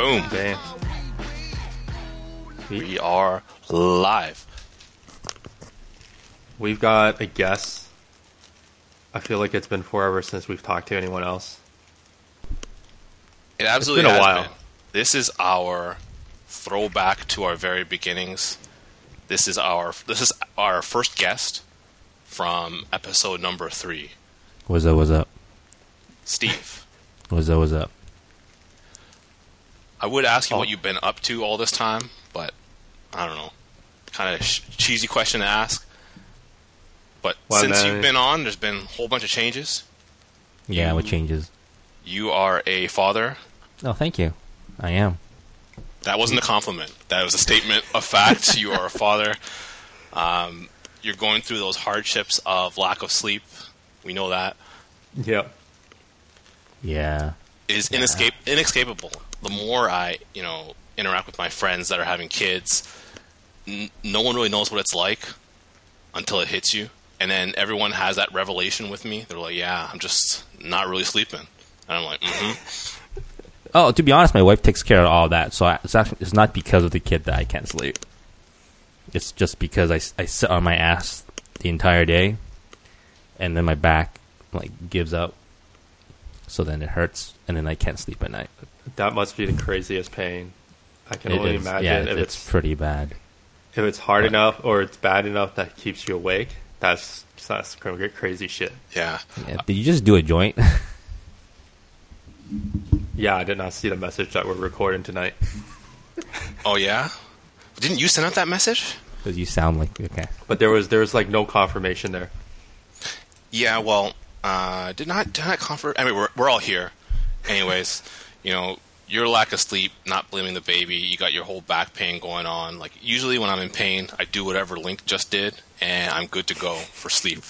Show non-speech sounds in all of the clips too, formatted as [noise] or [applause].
Boom. Damn. We are live. We've got a guest. I feel like it's been forever since we've talked to anyone else. It absolutely has been a while. been. This is our throwback to our very beginnings. This is our this is our first guest from episode number three, What's up? What's up? Steve. What's up? What's up? I would ask you Oh. what you've been up to all this time, but I don't know. Kind of sh- cheesy question to ask. But Well, since man. you've been on, there's been a whole bunch of changes. Yeah, what changes? You are a father. Oh, thank you. I am. That wasn't a compliment. That was a statement of fact. you are a father. Um, you're going through those hardships of lack of sleep. We know that Yeah. Yeah. it is inescape- inescapable. The more I, you know, interact with my friends that are having kids, n- no one really knows what it's like until it hits you, and then everyone has that revelation with me. They're like, "Yeah, I'm just not really sleeping," and I'm like, mm-hmm. [laughs] Oh, to be honest, my wife takes care of all that, so I, it's actually it's not because of the kid that I can't sleep. It's just because I, I sit on my ass the entire day, and then my back like gives out, so then it hurts, and then I can't sleep at night. That must be the craziest pain. I can It only is- imagine yeah, if it's, it's, pretty bad. if it's hard but- enough or it's bad enough that keeps you awake. That's that's cra- crazy shit. yeah." Yeah, did you just do a joint? [laughs] Yeah, I did not see the message that we're recording tonight. [laughs] Oh yeah, didn't you send out that message? Because you sound like okay. But there was there was like no confirmation there. Yeah, well, uh, did not did not confirm. I mean, we're we're all here, anyways. You know, your lack of sleep, not blaming the baby. You got your whole back pain going on. Like usually, when I'm in pain, I do whatever Linc just did, and I'm good to go for sleep.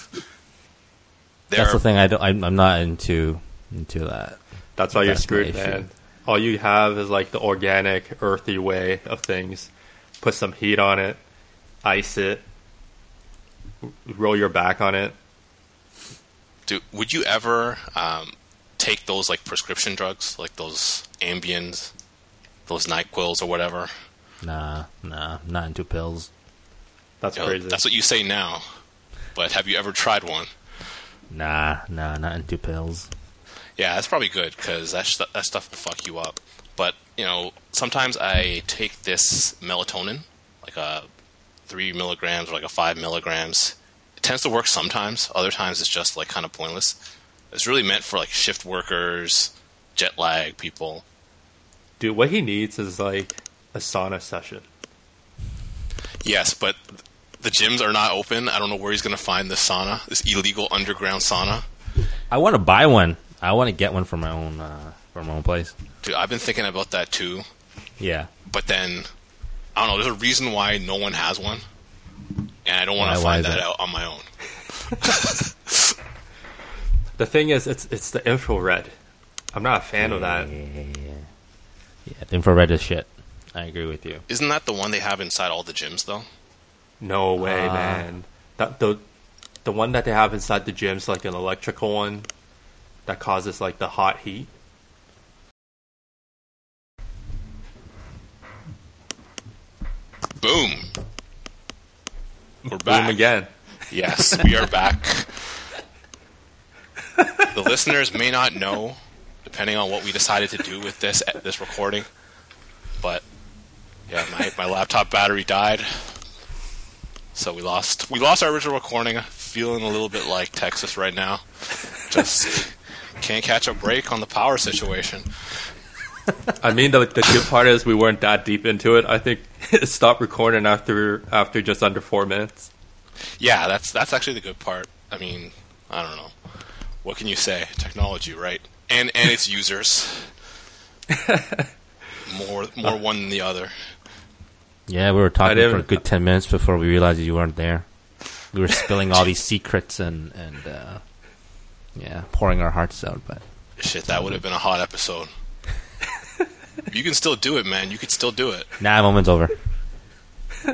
There, That's the thing. I don't. I'm, I'm not into into that. That's why you're That's my screwed, man. All you have is like the organic, earthy way of things. Put some heat on it, ice it, roll your back on it. do, would you ever um, take those like prescription drugs, like those Ambiens, those Nyquils or whatever? Nah, nah. I'm not into pills. That's You know, crazy. that's what you say now, but have you ever tried one? Nah, nah. Not into pills. Yeah, that's probably good because that st- that stuff will fuck you up. But you know, sometimes I take this melatonin, like a three milligrams or like a five milligrams. It tends to work sometimes. Other times it's just like kind of pointless. It's really meant for like shift workers, jet lag people. Dude, what he needs is like a sauna session. Yes, but the gyms are not open. I don't know where he's going to find this sauna, this illegal underground sauna. I want to buy one. I want to get one for my own uh, for my own place. Dude, I've been thinking about that too. Yeah. but then I don't know. There's a reason why no one has one, and I don't want to find that that? out on my own. [laughs] The thing is, it's it's the infrared. I'm not a fan of that. Yeah, yeah, yeah. Yeah, the infrared is shit. I agree with you. Isn't that the one they have inside all the gyms though? No way, Ah. man. That the the one that they have inside the gym's like an electrical one that causes like the hot heat. Boom. We're back Boom again. Yes, we are back. [laughs] the listeners may not know, depending on what we decided to do with this this recording, but yeah, my, my laptop battery died, so we lost we lost our original recording. Feeling a little bit like Texas right now, just can't catch a break on the power situation. I mean, the the good part is we weren't that deep into it. I think it stopped recording after after just under four minutes. Yeah, that's that's actually the good part. I mean, I don't know. What can you say? Technology, right? And and its users. [laughs] more more one than the other. Yeah, we were talking for a good ten minutes before we realized you weren't there. We were spilling all these secrets and and uh, yeah, pouring our hearts out. But Shit, that would have been a hot episode. [laughs] you can still do it, man. You could still do it. nah, moment's over. [laughs]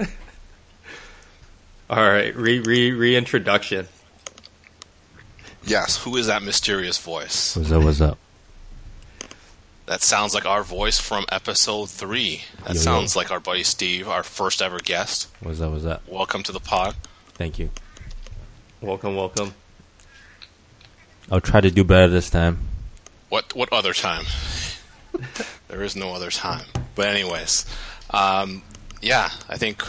All right, re re reintroduction. Yes. Who is that mysterious voice? What's up? What's up? That sounds like our voice from episode three. That Yo, yo. sounds like our buddy Steve, our first ever guest. What's that? What's that? Welcome to the pod. Thank you. Welcome, welcome. I'll try to do better this time. What what other time? [laughs] there is no other time. But anyways, um, yeah, I think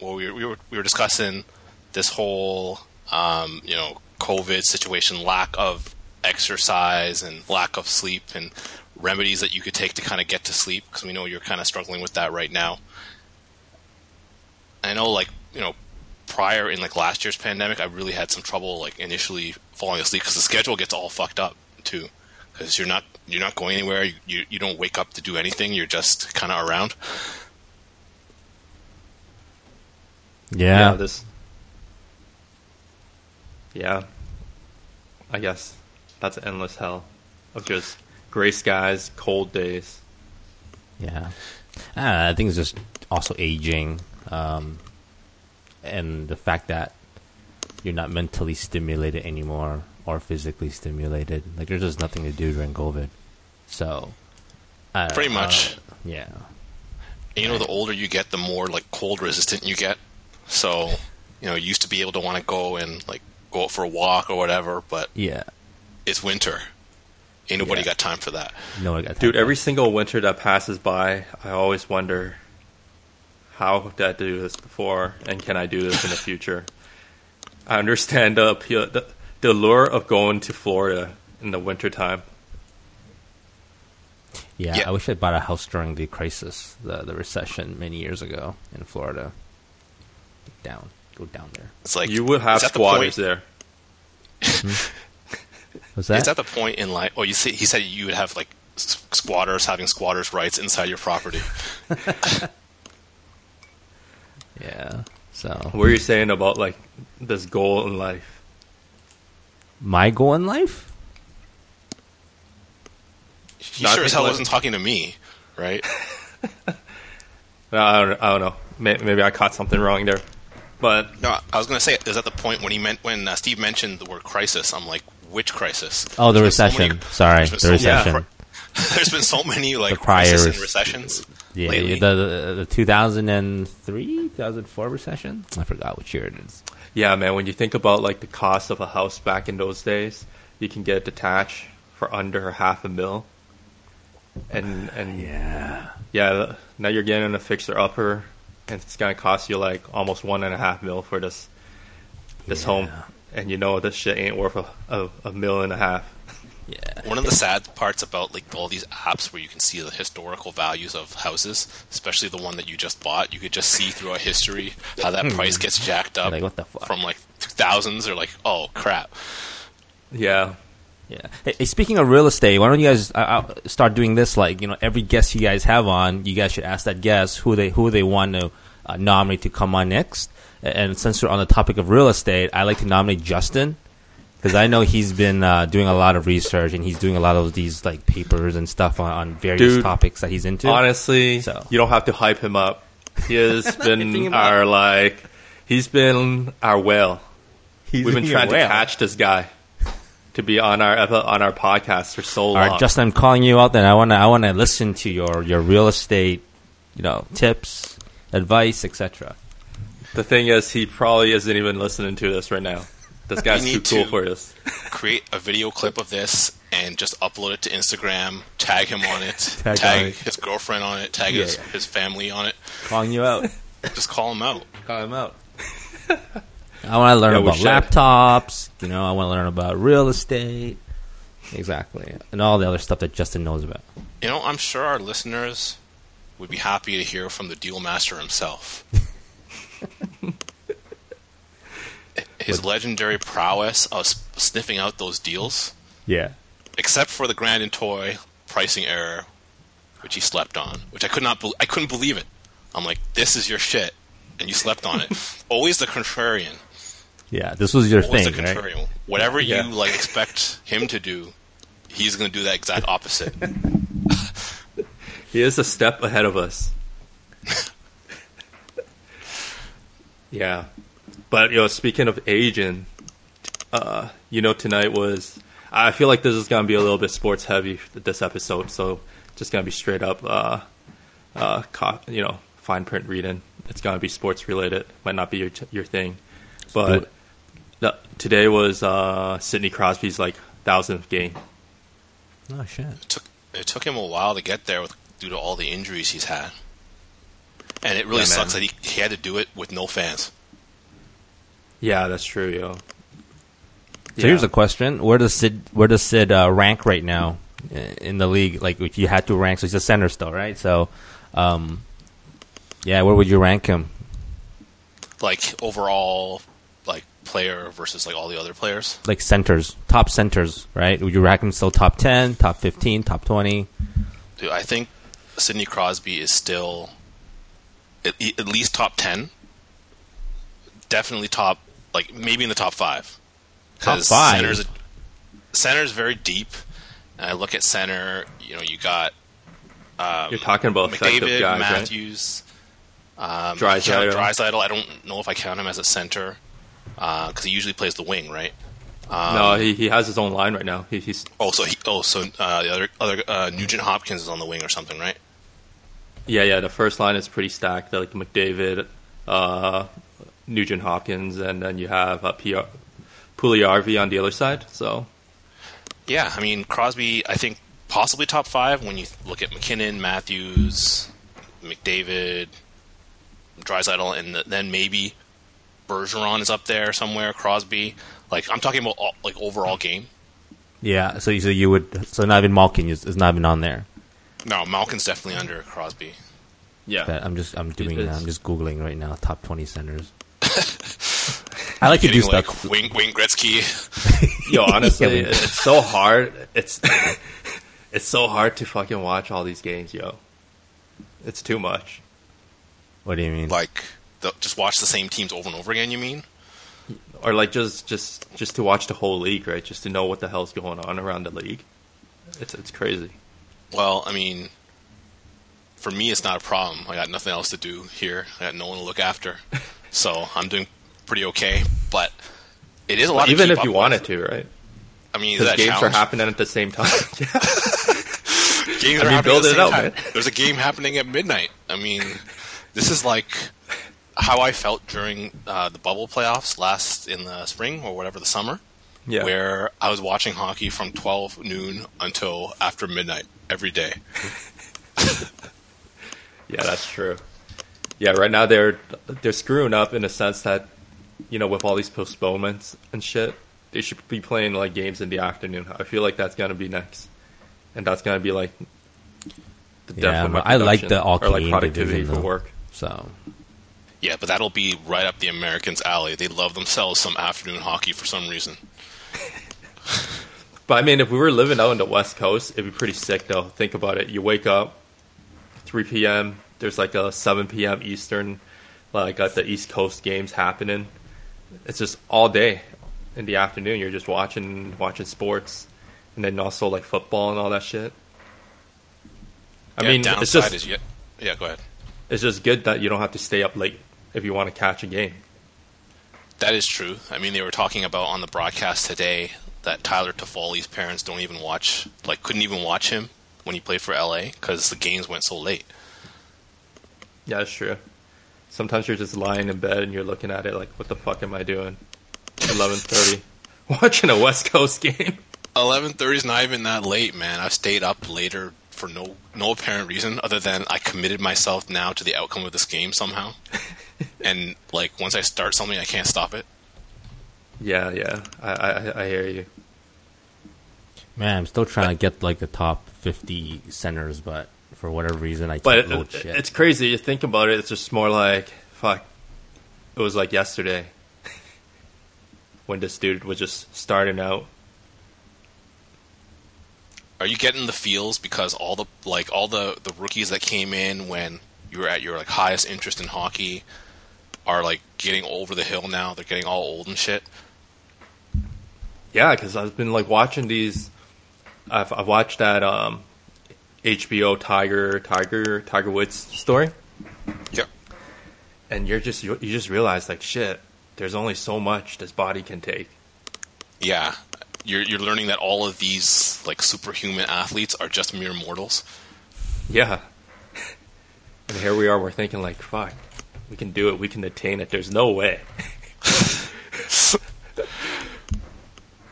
well, we, were- we were we were discussing this whole um, you know COVID situation, lack of exercise and lack of sleep, and remedies that you could take to kind of get to sleep because we know you're kind of struggling with that right now. I know, like you know, prior in like last year's pandemic, I really had some trouble like initially falling asleep because the schedule gets all fucked up too. Because you're not you're not going anywhere. You, you you don't wake up to do anything. You're just kind of around. Yeah. this. Yeah. I guess that's endless hell of just gray skies, cold days. Yeah, uh, I think it's just also aging, um, and the fact that you're not mentally stimulated anymore or physically stimulated. Like there's just nothing to do during COVID. So, I Pretty know. much. yeah, And, you know, the older you get, the more like cold resistant you get. So, you know, you used to be able to want to go and like go out for a walk or whatever, but yeah. it's winter. Ain't nobody Yeah. got time for that. No, I got Dude, time. every single winter that passes by, I always wonder how did I do this before and can I do this in the future? I understand the appeal, the, the allure of going to Florida in the wintertime. Yeah, Yeah. I wish I bought a house during the crisis, the the recession many years ago in Florida. Down, go down there. It's like you would have it's at the squatters point- there. Hmm? Was that? It's at the point in life. Oh, you see, he said you would have like squatters having squatters' rights inside your property. [laughs] yeah. So What are you saying about like this goal in life? my goal in life? He No, I sure as hell wasn't talking to me, right? [laughs] No, I don't, I don't know. May- Maybe I caught something wrong there. But No, I was gonna say is at the point when he meant when uh, Steve mentioned the word crisis. I'm like, which crisis? Oh, the There's been so recession. many- Sorry, the so recession. cri- [laughs] there's been so many like The prior crises and recessions. Yeah, lately. the, the the 2003, 2004 recession. I forgot which year it is. yeah, man, when you think about like the cost of a house back in those days, you can get it detached for under half a mil. And and Yeah, yeah, now you're getting a fixer upper, and it's gonna cost you like almost one and a half mil for this this home, and you know this shit ain't worth a, a, a mil and a half. yeah, One of the sad parts about like all these apps where you can see the historical values of houses, especially the one that you just bought, you could just see throughout history how that price gets jacked up Hmm. Like, what the fuck? from like 2000s or like oh crap. Yeah, yeah. Hey, hey, speaking of real estate, why don't you guys uh, uh, start doing this? Like, you know, every guest you guys have on, you guys should ask that guest who they who they want to uh, nominate to come on next. And since we're on the topic of real estate, I like to nominate Justin because I know he's been uh, doing a lot of research and he's doing a lot of these like papers and stuff on, on various Dude, topics that he's into. honestly, So. you don't have to hype him up. He has [laughs] been him our like, he's been our whale. He's We've been trying to catch this guy to be on our on our podcast for so All long. right, Justin, I'm calling you out. Then I want to I want to listen to your your real estate, you know, tips, advice, etc. the thing is, he probably isn't even listening to this right now. This guy's too cool to- for this. Create a video clip of this and just upload it to Instagram. Tag him on it. [laughs] Tag tag on it. his girlfriend on it. Tag Yeah, his, yeah. his family on it. Calling you out. Just call him out. Call him out. I want to learn Yeah, about laptops. You know, I want to learn about real estate. Exactly, and all the other stuff that Justin knows about. You know, I'm sure our listeners would be happy to hear from the deal master himself. [laughs] His legendary prowess of sniffing out those deals, Yeah. except for the Grand and Toy pricing error, which he slept on, which I could not, bel I couldn't believe it. I'm like, this is your shit, and you slept on it. [laughs] Always the contrarian. Yeah, this was your Always thing, the right? Whatever Yeah. you like expect him to do, he's going to do that exact opposite. [laughs] He is a step ahead of us. yeah, but you know, speaking of aging, uh, you know, tonight was. I feel like this is gonna be a little bit sports heavy this episode, so just gonna be straight up, uh, uh, co- you know, fine print reading. It's gonna be sports related. Might not be your your thing, but the, today was uh, Sidney Crosby's like thousandth game. Oh shit. It took it took him a while to get there with, due to all the injuries he's had, and it really Yeah, sucks man. that he, he had to do it with no fans. Yeah, that's true, yo. So here's a question: Where does Sid where does Sid uh, rank right now in the league? Like, if you had to rank, so he's a center still, right? So, um, yeah, where would you rank him? Like overall, like player versus like all the other players. Like centers, top centers, right? Would you rank him still top ten, top fifteen, top twenty? Dude, I think Sidney Crosby is still at, at least top ten. Definitely top, like maybe in the top five. Top five? Center's, center's very deep. And I look at center. You know, you got um, You're talking about McDavid, guys, right? Matthews, um, Draisaitl. I don't know if I count him as a center because he usually plays the wing, right? Um, no, he, he has his own line right now. He, he's Oh, so he, oh, so uh, the other other uh, Nugent Hopkins is on the wing or something, right? yeah, yeah. The first line is pretty stacked. They're Like McDavid, uh, Nugent Hopkins, and then you have uh, PR, Puljujarvi on the other side. So Yeah, I mean Crosby. I think possibly top five when you look at MacKinnon, Matthews, McDavid, Draisaitl, and th- then maybe Bergeron is up there somewhere. Crosby. Like I'm talking about all, like overall game. Yeah, so you, so you would so not even Malkin is, is not even on there. No, Malkin's definitely under Crosby. yeah, That I'm just I'm doing It's- I'm just googling right now top twenty centers. [laughs] I like to do Getting like stuff. Wing Wayne Gretzky. yo, [laughs] honestly, Yeah, it's so hard. It's [laughs] it's so hard to fucking watch all these games, yo. It's too much. What do you mean? like the, just watch the same teams over and over again. You mean? Or like just just just to watch the whole league, right? Just to know what the hell's going on around the league. It's it's crazy. Well, I mean, for me, it's not a problem. I got nothing else to do here. I got no one to look after, [laughs] so I'm doing pretty okay. But it is a lot. to Even if you wanted with. to, right? I mean, that games challenge. are happening at the same time. [laughs] [laughs] Games I are mean, happening build at the it same up, time. man. There's a game happening at midnight. I mean, this is like how I felt during uh, the bubble playoffs last in the spring or whatever the summer, yeah. where I was watching hockey from 12 noon until after midnight every day. [laughs] Yeah, that's true. Yeah, right now they're they're screwing up in a sense that you know with all these postponements and shit, they should be playing like games in the afternoon. I feel like that's gonna be next, and that's gonna be like the Yeah, of my but I like the all or like productivity division, for work. so Yeah, but that'll be right up the Americans' alley. They love themselves some afternoon hockey for some reason. But I mean, if we were living out in the West Coast, it'd be pretty sick though. Think about it. You wake up, 3 p.m. There's like a 7 p.m. Eastern, like at the East Coast games happening. It's just all day in the afternoon. You're just watching watching sports, and then also like football and all that shit. I Yeah, mean, downside it's just. Yeah, go ahead. it's just good that you don't have to stay up late if you want to catch a game. That is true. I mean, they were talking about on the broadcast today that Tyler Toffoli's parents don't even watch, like, couldn't even watch him when he played for LA because the games went so late. Yeah, that's true. Sometimes you're just lying in bed and you're looking at it like, what the fuck am I doing? 11:30, [laughs] watching a West Coast game. Eleven thirty is not even that late, man. I've stayed up later for no no apparent reason other than I committed myself now to the outcome of this game somehow. [laughs] and like once I start something, I can't stop it. Yeah, yeah, I, I, I hear you. man, I'm still trying to get like the top fifty centers, but for whatever reason, I But can't it, it- shit. it's crazy. You think about it. It's just more like fuck. It was like yesterday [laughs] when this dude was just starting out. Are you getting the feels because all the like all the the rookies that came in when you were at your like highest interest in hockey are like getting over the hill now? They're getting all old and shit. Yeah, because I've been like watching these. I've, I've watched that um, HBO Tiger Tiger Tiger Woods story. Yep. and you're just you, you just realize like shit there's only so much this body can take Yeah, you're you're learning that all of these like superhuman athletes are just mere mortals. Yeah. [laughs] And here we are, we're thinking like, fuck, we can do it, we can attain it. There's no way. [laughs]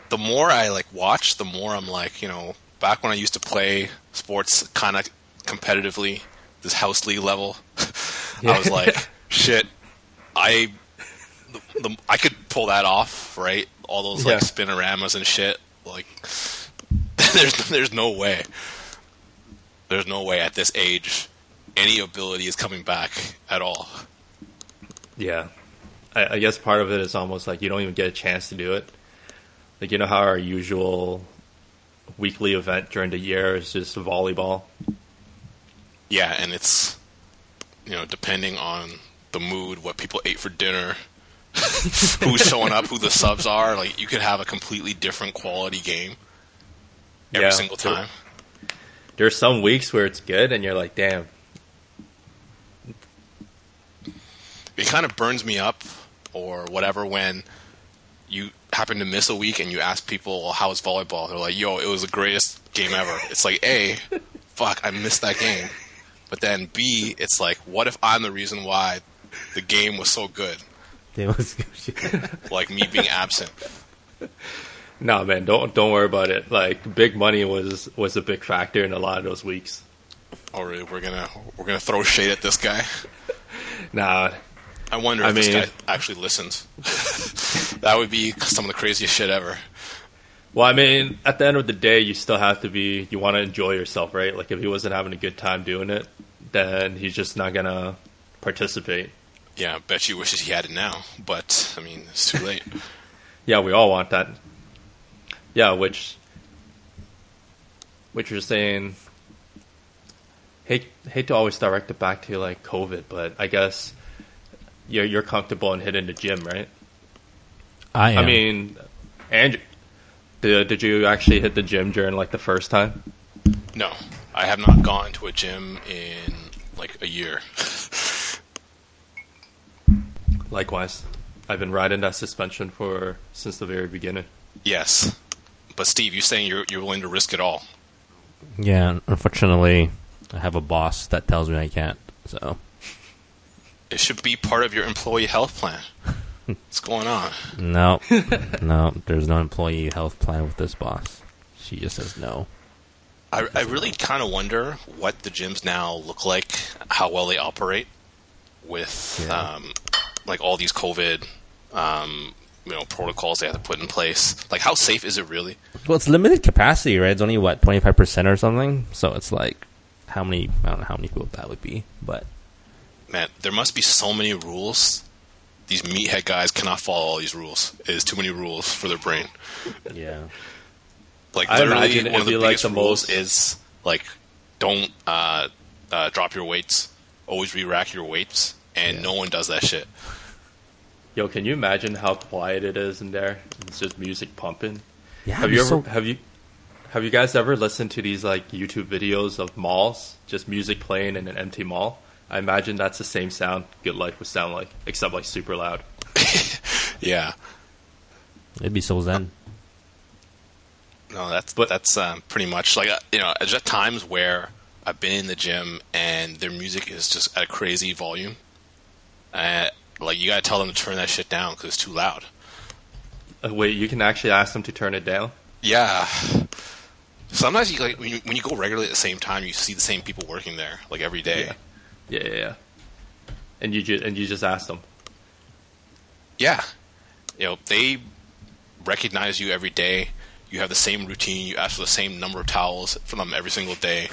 the more I like watch, the more I'm like, you know, back when I used to play sports kind of competitively, this house league level, [laughs] I was like, shit, I the, the, I could pull that off, right? All those like Yeah. spinoramas and shit. Like, [laughs] there's there's no way. There's no way at this age any ability is coming back at all. Yeah. I, I guess part of it is almost like you don't even get a chance to do it. Like, you know how our usual weekly event during the year is just volleyball? Yeah, and it's you know depending on the mood, what people ate for dinner, [laughs] who's showing up, who the subs are. Like you could have a completely different quality game every Yeah. single time. There's some weeks where it's good and you're like, damn. It kind of burns me up, or whatever, when you happen to miss a week and you ask people, well, "How was volleyball?" They're like, "Yo, it was the greatest game ever." It's like, a, [laughs] fuck, I missed that game. But then B, it's like, what if I'm the reason why the game was so good? [laughs] Like me being absent. [laughs] No, man, don't don't worry about it. Like, big money was was a big factor in a lot of those weeks. Oh, or we're gonna we're gonna throw shade at this guy. Nah, I wonder I if this guy actually listens. [laughs] that would be some of the craziest shit ever. Well, I mean, at the end of the day, you still have to be. You want to enjoy yourself, right? Like, if he wasn't having a good time doing it, then he's just not gonna participate. Yeah, I bet you wishes he had it now, but I mean, it's too late. [laughs] Yeah, we all want that. Yeah, which, which you're saying. Hate hate to always direct it back to like COVID, but I guess you're you're comfortable in hitting the gym, right? I am. I mean, Andrew, did did you actually hit the gym during like the first time? no, I have not gone to a gym in like a year. [laughs] Likewise, I've been riding that suspension for since the very beginning. Yes, but Steve, you're saying you're you're willing to risk it all? yeah, unfortunately, I have a boss that tells me I can't. So It should be part of your employee health plan. What's going on? no, [laughs] no, there's no employee health plan with this boss. She just says no. I, I really kind of wonder what the gyms now look like, how well they operate with Yeah. um, like all these COVID, um, you know, protocols they have to put in place. Like, how safe is it really? Well, it's limited capacity, right? It's only what twenty five percent or something. So it's like how many? I don't know how many people that would be, but Man, there must be so many rules. These meathead guys cannot follow all these rules. It is too many rules for their brain. yeah, Like I literally, imagine one it'd of the be like biggest the rules most- is like don't uh, uh, drop your weights. Always re-rack your weights, and Yeah. no one does that shit. Yo, can you imagine how quiet it is in there? It's just music pumping. yeah. Have you ever so- have you have you guys ever listened to these like YouTube videos of malls, just music playing in an empty mall? I imagine that's the same sound Good Life would sound like, except like super loud. [laughs] Yeah, It'd be so zen. no, that's But- that's um, pretty much like uh, you know. There's at times where I've been in the gym and their music is just at a crazy volume. and like you gotta tell them to turn that shit down because it's too loud. Uh, wait, you can actually ask them to turn it down. Yeah. Sometimes you like when you, when you go regularly at the same time, you see the same people working there like every day. Yeah. Yeah, yeah, yeah. And you just and you just ask them. Yeah. You know, they recognize you every day. You have the same routine. You ask for the same number of towels from them every single day.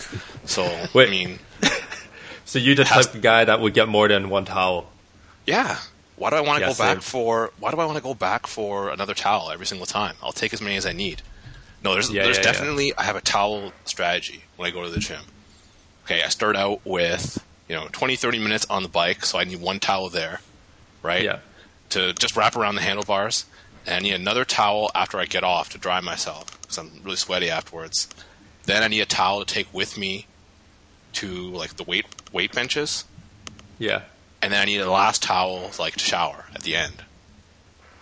So, Wait. I mean, [laughs] So you're the type of guy that would get more than one towel. yeah. Why do I want to Yeah, go back for? Why do I want to go back for another towel every single time? I'll take as many as I need. No, there's Yeah, there's yeah. definitely I have a towel strategy when I go to the gym. Okay, I start out with you know 20, 30 minutes on the bike, so I need one towel there, right? Yeah. to just wrap around the handlebars. And I need another towel after I get off to dry myself because I'm really sweaty afterwards. Then I need a towel to take with me to like the weight weight benches, Yeah. and then I need a last towel like to shower at the end.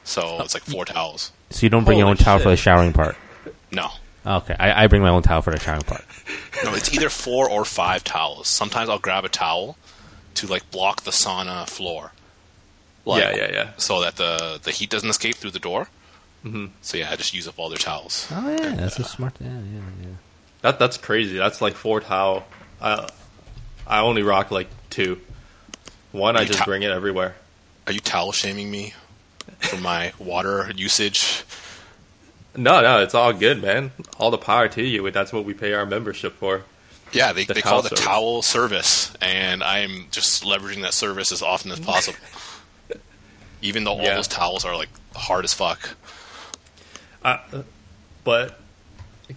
So it's like four towels. So you don't bring your Holy own towel for the showering part. No, Okay, I, I bring my own towel for the showering part. [laughs] No, it's either four or five towels. Sometimes I'll grab a towel to like block the sauna floor. Like, yeah, yeah, yeah. So that the the heat doesn't escape through the door. hmm So yeah, I just use up all their towels. Oh yeah, that's a smart. Yeah, yeah, yeah. That that's crazy. That's like four towel. I I only rock like two. One I just ta- bring it everywhere. Are you towel shaming me for my water usage? No, no, it's all good, man. All the power to you. That's what we pay our membership for. Yeah, they, The they call it the service. towel service, and I'm just leveraging that service as often as possible. [laughs] Even though all Yeah. those towels are like hard as fuck. I, but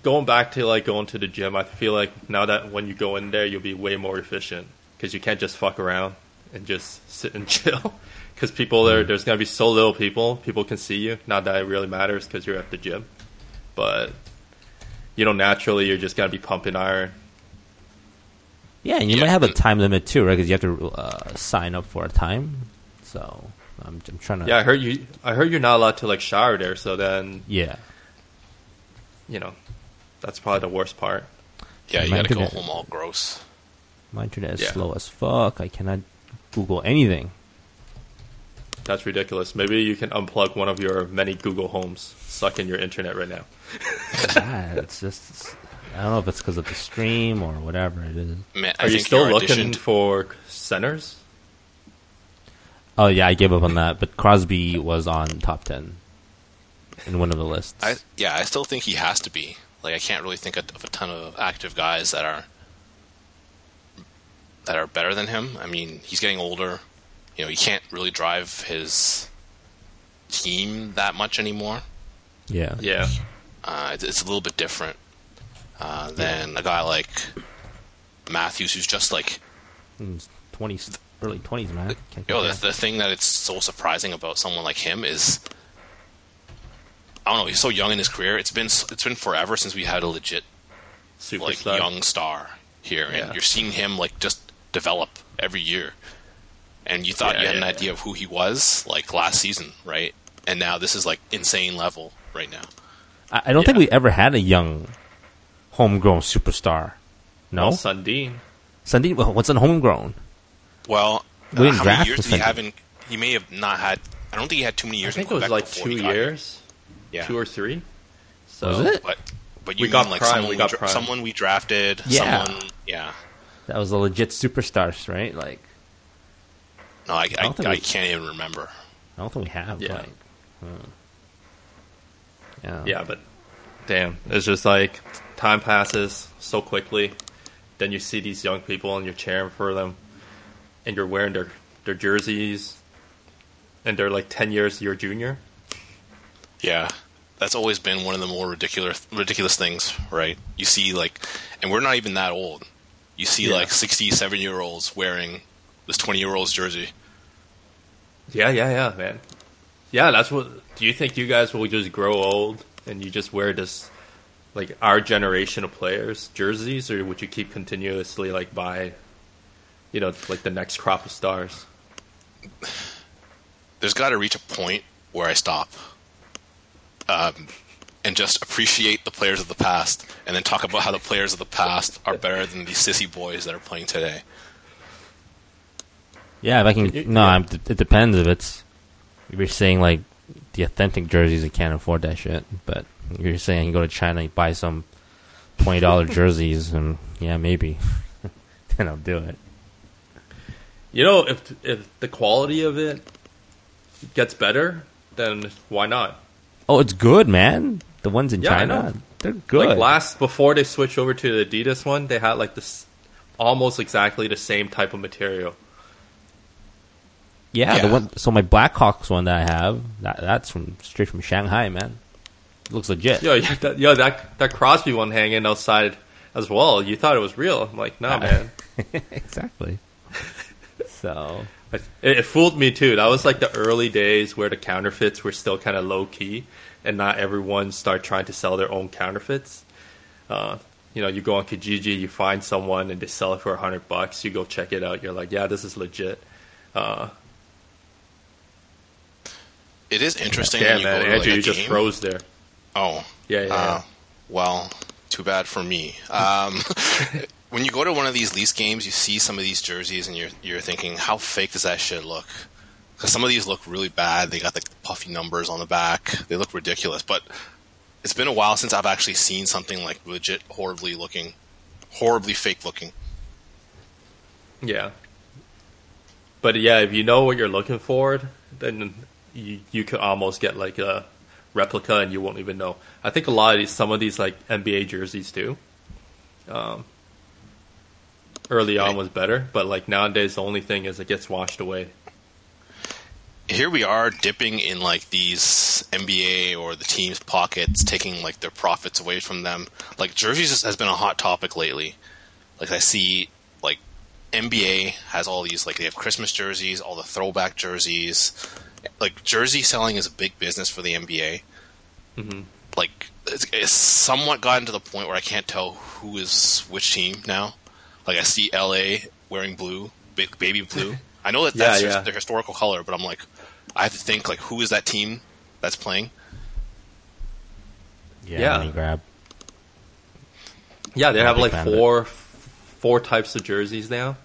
going back to like going to the gym, I feel like now that when you go in there, you'll be way more efficient because you can't just fuck around and just sit and [laughs] chill. Because people there, there's gonna be so little people, people can see you. Not that it really matters because you're at the gym, but you know naturally you're just gonna be pumping iron. Yeah, and you Yeah. might have a time limit too, right? Because you have to uh, sign up for a time. So I'm, I'm trying to. Yeah, I heard you. I heard you're not allowed to like shower there. So then Yeah. you know that's probably the worst part. Yeah, you My gotta go home all gross. My internet is Yeah. slow as fuck. I cannot Google anything. That's ridiculous. Maybe you can unplug one of your many Google Homes, suck in your internet right now. [laughs] Ah, it's just. I don't know if it's because of the stream or whatever it is. Man, Are you still looking addition to- for centers? Oh yeah, I gave up on that. But Crosby was on top ten in one of the lists. I yeah, I still think he has to be. Like, I can't really think of of a ton of active guys that are that are better than him. I mean, he's getting older. You know, he can't really drive his team that much anymore. yeah. Yeah. Uh, it's, it's a little bit different uh, than a guy like Matthews, who's just like Twenties, early twenties, man. Can't Yo, compare. the, the thing that it's so surprising about someone like him is, I don't know. He's so young in his career. It's been it's been forever since we had a legit like young star here, and Yeah. you're seeing him like just develop every year. And you thought Yeah, you had an yeah, idea of who he was like last season, right? And now this is like insane level right now. I, I don't think we ever had a young, homegrown superstar. No, Well, Sundin. Sandeep. well, What's a homegrown? Well, Uh, uh, We didn't how many draft years did him. he have in? He may have not had. I don't think he had too many years. I think in it was like two he got here. years, Yeah, two or three. So Was it? But but We mean got like Prime, someone we we, got dra- someone we drafted, Yeah. someone yeah. That was a legit superstars, right? Like, No, I, I, don't think I, can't even remember. I don't think we have. Yeah. Like, hmm. yeah. yeah, but damn, it's just like time passes so quickly. Then you see these young people and you're cheering for them, and you're wearing their their jerseys, and they're like ten years your junior. Yeah, that's always been one of the more ridiculous ridiculous things, right? You see like, and we're not even that old. You see Yeah. like sixty-seven year olds wearing this twenty year old's jersey. Yeah, yeah, yeah, man. Yeah, that's what. Do you think you guys will just grow old and you just wear this, like our generation of players jerseys, or would you keep continuously like buy, you know, like the next crop of stars? There's got to reach a point where I stop, um, and just appreciate the players of the past, and then talk about how the players of the past are better than these sissy boys that are playing today. Yeah, if I can. You- no, yeah. It depends if it's. If you're saying like the authentic jerseys, I can't afford that shit. But if you're saying you go to China, you buy some twenty dollar [laughs] jerseys, and yeah, maybe [laughs] then I'll do it. You know, if if the quality of it gets better, then why not? Oh, it's good, man. The ones in Yeah, China, they're good. Like last before they switched over to the Adidas one, they had like this almost exactly the same type of material. Yeah, the one. So my Blackhawks one that I have, that, that's from straight from Shanghai, man. It looks legit. Yo, yeah, that, yo, that that Crosby one hanging outside as well. You thought it was real? I'm like, nah, Ah. [laughs] man. exactly. [laughs] so It, it fooled me too. That was like the early days where the counterfeits were still kind of low key, and not everyone start trying to sell their own counterfeits. Uh, you know, you go on Kijiji, you find someone, and they sell it for a hundred bucks. You go check it out. You're like, yeah, this is legit. Uh, It is interesting. Yeah, man, Andrew, like, you just game. froze there. Oh, Yeah, yeah. Uh, well, too bad for me. Um, [laughs] when you go to one of these Leafs games, you see some of these jerseys, and you're you're thinking, how fake does that shit look? Because some of these look really bad. They got the puffy numbers on the back. They look ridiculous. But it's been a while since I've actually seen something like legit horribly looking, horribly fake looking. Yeah. But yeah, if you know what you're looking for, then you you could almost get like a replica and you won't even know. I think a lot of these, some of these like NBA jerseys do. Um, early on was better, but like nowadays the only thing is it gets washed away. here we are dipping in like these NBA or the team's pockets, taking like their profits away from them. Like jerseys has been a hot topic lately. Like I see, like NBA has all these like they have Christmas jerseys, all the throwback jerseys. Like jersey selling is a big business for the NBA. Mhm. Like it's, it's somewhat gotten to the point where I can't tell who is which team now. Like I see LA wearing blue, ba- baby blue. [laughs] I know that Yeah, that's yeah. their, their historical color, but I'm like, I have to think like who is that team that's playing? Yeah, Yeah. money grab. Yeah, they have like fan of it. four four types of jerseys now.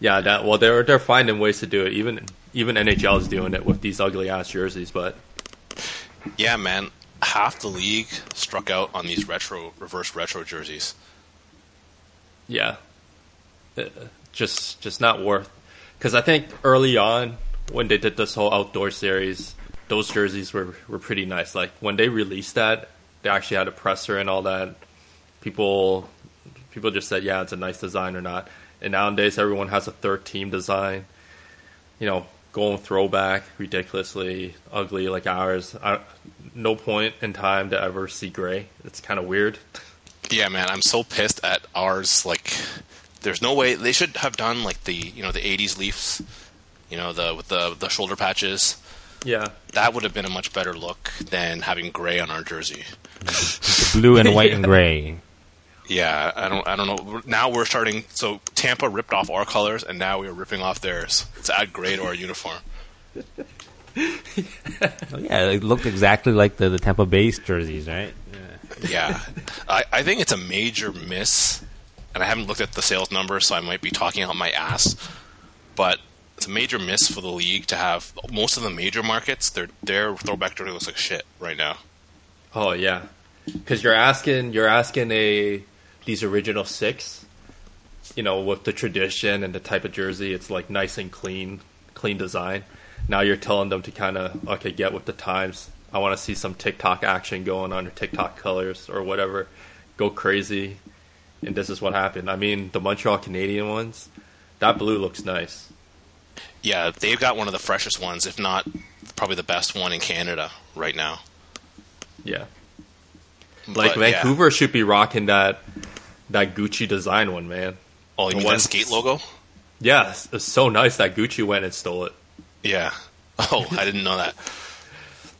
Yeah, that well they're they're finding ways to do it. Even even NHL is doing it with these ugly ass jerseys, but Yeah, man. Half the league struck out on these retro, reverse retro jerseys. yeah, Uh, just just not worth. Because I think early on when they did this whole outdoor series, those jerseys were were pretty nice. Like when they released that, they actually had a presser and all that. People people just said, yeah, it's a nice design or not. And nowadays, everyone has a third team design. You know, going throwback, ridiculously ugly like ours. I, no point in time to ever see gray. It's kind of weird. Yeah, man, I'm so pissed at ours. Like, there's no way they should have done like the you know the '80s Leafs, you know the with the the shoulder patches. Yeah, That would have been a much better look than having gray on our jersey. [laughs] Blue and white Yeah. and gray. [laughs] Yeah, I don't I don't know. Now we're starting. So Tampa ripped off our colors, and now we are ripping off theirs to add gray to our uniform. [laughs] Oh, yeah, it looked exactly like the, the Tampa Bay jerseys, right? Yeah, I, I think it's a major miss, and I haven't looked at the sales numbers, so I might be talking out my ass. But it's a major miss for the league to have most of the major markets. Their their throwback jersey looks like shit right now. Oh yeah, because you're asking you're asking a these original six, you know, with the tradition and the type of jersey, it's like nice and clean, clean design. Now you're telling them to kind of okay, get with the times. I want to see some TikTok action going on or TikTok colors or whatever. Go crazy, and this is what happened. I mean, the Montreal Canadian ones, that blue looks nice. Yeah, they've got one of the freshest ones, if not probably the best one in Canada right now. Yeah, like But, yeah. Vancouver should be rocking that that Gucci design one, man. Oh, you the mean one- that skate logo? Yeah, it's, it's so nice that Gucci went and stole it. Yeah. [laughs] Oh, I didn't know that.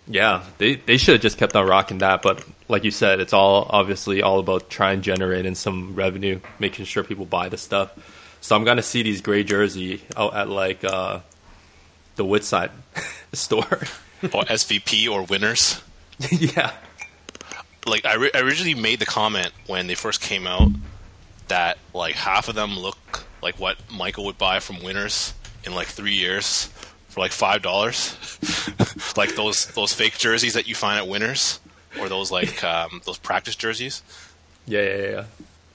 Yeah, they they should have just kept on rocking that, but like you said, it's all obviously all about trying generating some revenue, making sure people buy the stuff. So I'm gonna see these gray jersey out at like uh, the Woodside [laughs] store. Or SVP or winners. [laughs] yeah, like I, ri- I originally made the comment when they first came out that like half of them look like what Michael would buy from Winners in like three years for like five dollars, [laughs] like those those fake jerseys that you find at Winners, or those like [laughs] um, those practice jerseys. yeah, yeah,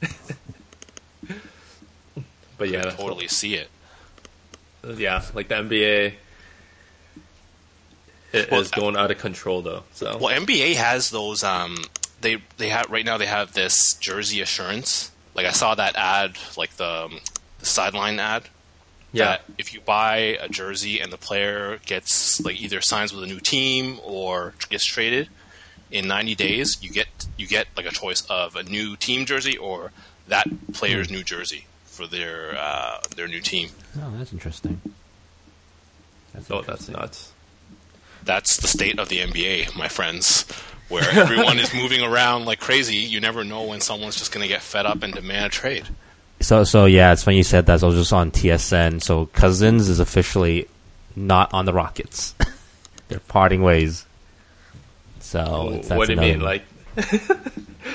yeah. [laughs] but yeah, totally see it. yeah, like the NBA it Well, is going out of control though. So Well, NBA has those. Um, they they have right now. They have this jersey assurance. Like I saw that ad, like the, um, the sideline ad. yeah, that if you buy a jersey and the player gets like either signs with a new team or gets traded in 90 days, you get you get like a choice of a new team jersey or that player's new jersey for their uh, their new team. Oh, that's interesting. That's oh, that's nuts. That's the state of the NBA, my friends, where [laughs] everyone is moving around like crazy. You never know when someone's just going to get fed up and demand a trade. So, so yeah, it's funny you said that. So I was just on TSN. So Cousins is officially not on the Rockets. [laughs] They're parting ways. So that's what do you mean? another- Like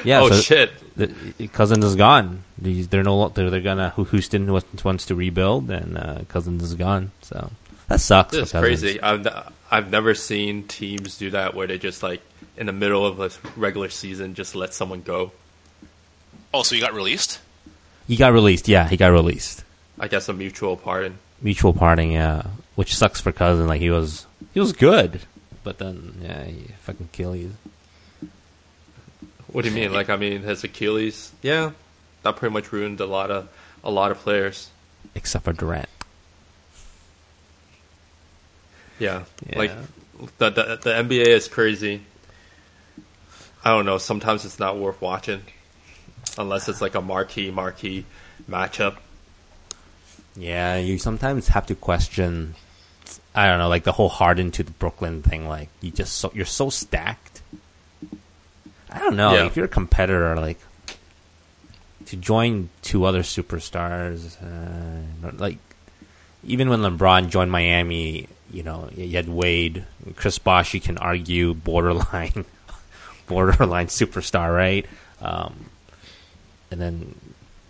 Yeah, oh so shit! the, Cousins is gone. These they're no they're, they're gonna Houston wants, wants to rebuild, and uh, Cousins is gone. So that sucks. This is for Cousins. crazy. I've I've never seen teams do that where they just like in the middle of a regular season just let someone go. Oh, so you got released? He got released. Yeah, he got released. I guess a mutual pardon. Mutual parting. Yeah, which sucks for cousin. Like he was he was good, but then yeah, he fucking Achilles. What do you mean? Like I mean, his Achilles? Yeah, that pretty much ruined a lot of a lot of players. Except for Durant. Yeah, Yeah. like the, the the NBA is crazy. I don't know. Sometimes it's not worth watching unless it's like a marquee marquee matchup. Yeah, you sometimes have to question. I don't know, like the whole Harden to the Brooklyn thing. Like you just so you're so stacked. I don't know. Yeah. If you're a competitor, like to join two other superstars, uh, like even when LeBron joined Miami, you know, you had Wade, Chris Bosh. You can argue borderline, [laughs] borderline [laughs] superstar, right? Um, and then,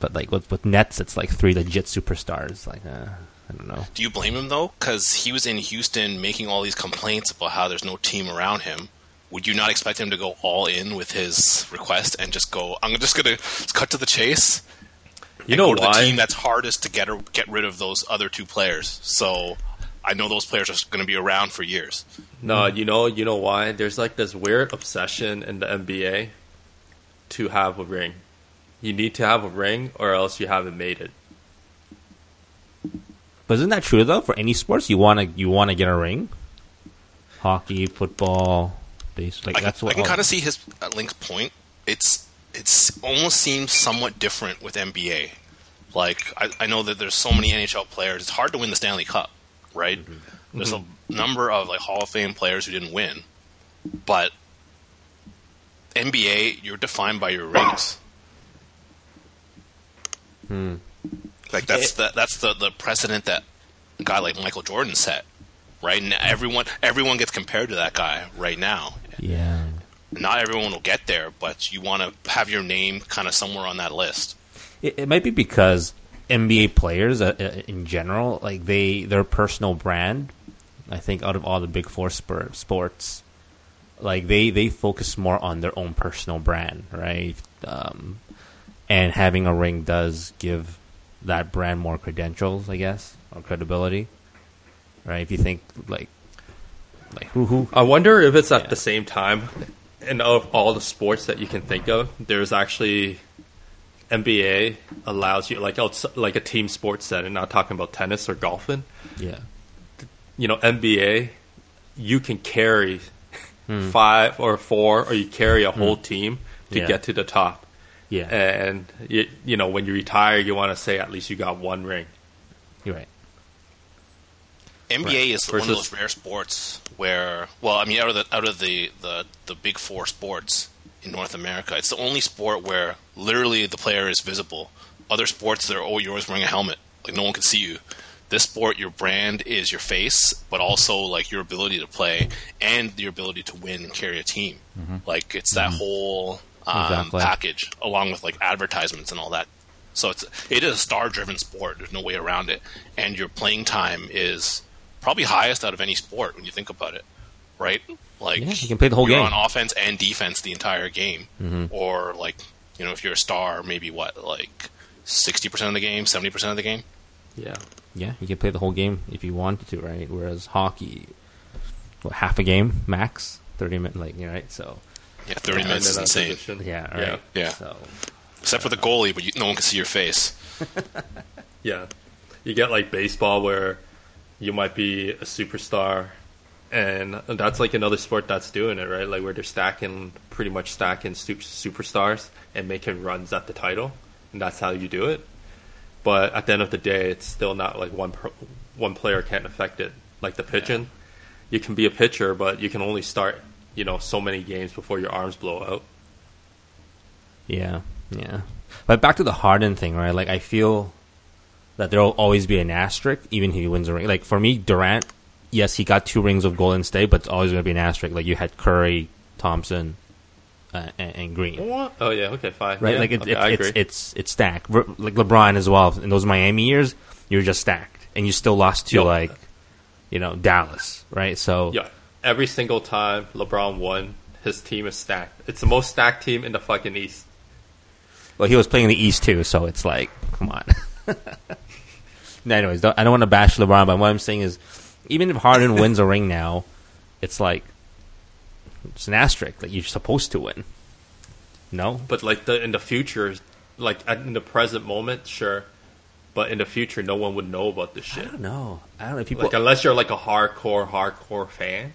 but like with with Nets, it's like three legit superstars. Like, uh, I don't know. Do you blame him though? Because he was in Houston making all these complaints about how there's no team around him. Would you not expect him to go all in with his request and just go? I'm just gonna [laughs] cut to the chase. You and know go to why? the team that's hardest to get or, get rid of those other two players. So I know those players are going to be around for years. No, you know, you know why? There's like this weird obsession in the NBA to have a ring. You need to have a ring, or else you haven't made it. But isn't that true though? For any sports, you want to you want to get a ring. Hockey, football, base. Like I, that's can- what I can kind of see his uh, Linc's point. It's it's almost seems somewhat different with NBA. Like I, I know that there's so many NHL players. It's hard to win the Stanley Cup, right? There's a number of like Hall of Fame players who didn't win, but NBA, you're defined by your rings. Like that's the that's the, the precedent that a guy like Michael Jordan set, right? And everyone everyone gets compared to that guy right now Yeah. not everyone will get there, but you want to have your name kind of somewhere on that list. It, it might be because NBA players uh, uh, in general, like they their personal brand. I think out of all the big four spor- sports, like they they focus more on their own personal brand, right? Um, and having a ring does give that brand more credentials, I guess, or credibility, right? If you think like like who who I wonder if it's at Yeah. the same time, and of all the sports that you can think of, there's actually NBA allows you like like a team sports setting. Not talking about tennis or golfing. yeah You know, NBA, you can carry hmm. five or four, or you carry a whole hmm. team to Yeah. get to the top. yeah And you, you know, when you retire, you want to say at least you got one ring. you're right NBA is one of those rare sports where, well, I mean, out of the out of the, the the big four sports in North America, it's the only sport where literally the player is visible. Other sports, they're oh, you're always wearing a helmet, like no one can see you. This sport, your brand is your face, but also like your ability to play and your ability to win and carry a team. Like it's that whole um, Exactly. package, along with like advertisements and all that. So it's it is a star driven sport. There's no way around it, and your playing time is probably highest out of any sport when you think about it, right? Like Yeah, you can play the whole you're game. on offense and defense the entire game, Mm-hmm. or like you know if you're a star, maybe what like sixty percent of the game, seventy percent of the game. Yeah. Yeah, you can play the whole game if you wanted to, right? Whereas hockey, what, half a game max, thirty minutes, like you know, right? So Yeah, thirty Yeah, minutes in is insane, position. yeah, Yeah. right. Yeah. So except for the goalie, but you, no one can see your face. [laughs] Yeah. You get like baseball where you might be a superstar and that's like another sport that's doing it, right? Like where they're stacking pretty much stacking superstars and making runs at the title, and that's how you do it. But at the end of the day, it's still not like one per- one player can't affect it. Like the pitching, you can be a pitcher, but you can only start, you know, so many games before your arms blow out. yeah, yeah. But back to the Harden thing, right? Like I feel that there will always be an asterisk, even if he wins a ring. Like for me, Durant, yes, he got two rings of Golden State, but it's always going to be an asterisk. Like you had Curry, Thompson, uh, and, and Green. What? Oh yeah, okay, fine. Right, Yeah, like it, okay, it, I it's agree. it's it's stacked. Ver- Like LeBron as well. In those Miami years, you were just stacked, and you still lost to Yup. like, you know, Dallas, right? So yeah, every single time LeBron won, his team is stacked. It's the most stacked team in the fucking East. well, he was playing in the East too, so it's like, come on. [laughs] no, anyways, don't, I don't want to bash LeBron, but what I'm saying is, even if Harden [laughs] wins a ring now, it's like it's an asterisk that you're supposed to win. No, But like the in the future, like in the present moment, sure. But in the future, no one would know about this I shit. don't know. I don't know. People, Like unless you're like a hardcore, hardcore fan.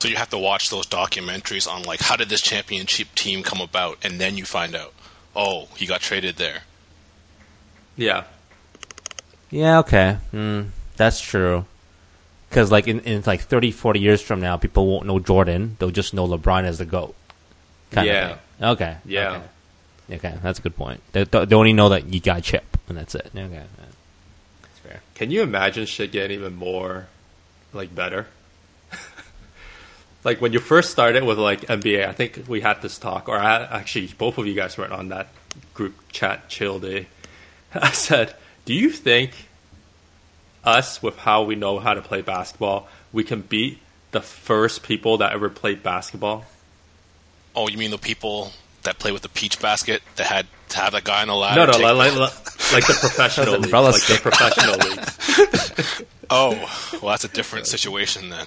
So you have to watch those documentaries on like how did this championship team come about, and then you find out, oh, he got traded there. Yeah, Yeah, okay. Mm, that's true. Because, like, in, in like 30, 40 years from now, people won't know Jordan. They'll just know LeBron as the GOAT. Kind Yeah. Of. Okay. Yeah. Okay. Okay, that's a good point. They, they only know that you got Chip, and that's it. Okay. That's fair. Can you imagine shit getting even more like better? [laughs] like when you first started with like NBA, I think we had this talk, or I, actually both of you guys weren't on that group chat chill day. [laughs] I said, "Do you think us with how we know how to play basketball, we can beat the first people that ever played basketball?" Oh, you mean the people that play with the peach basket that had to have that guy on the ladder? No, no, take- like, like, [laughs] like the professional league, like the stick. professional league. [laughs] Oh, well, that's a different situation then.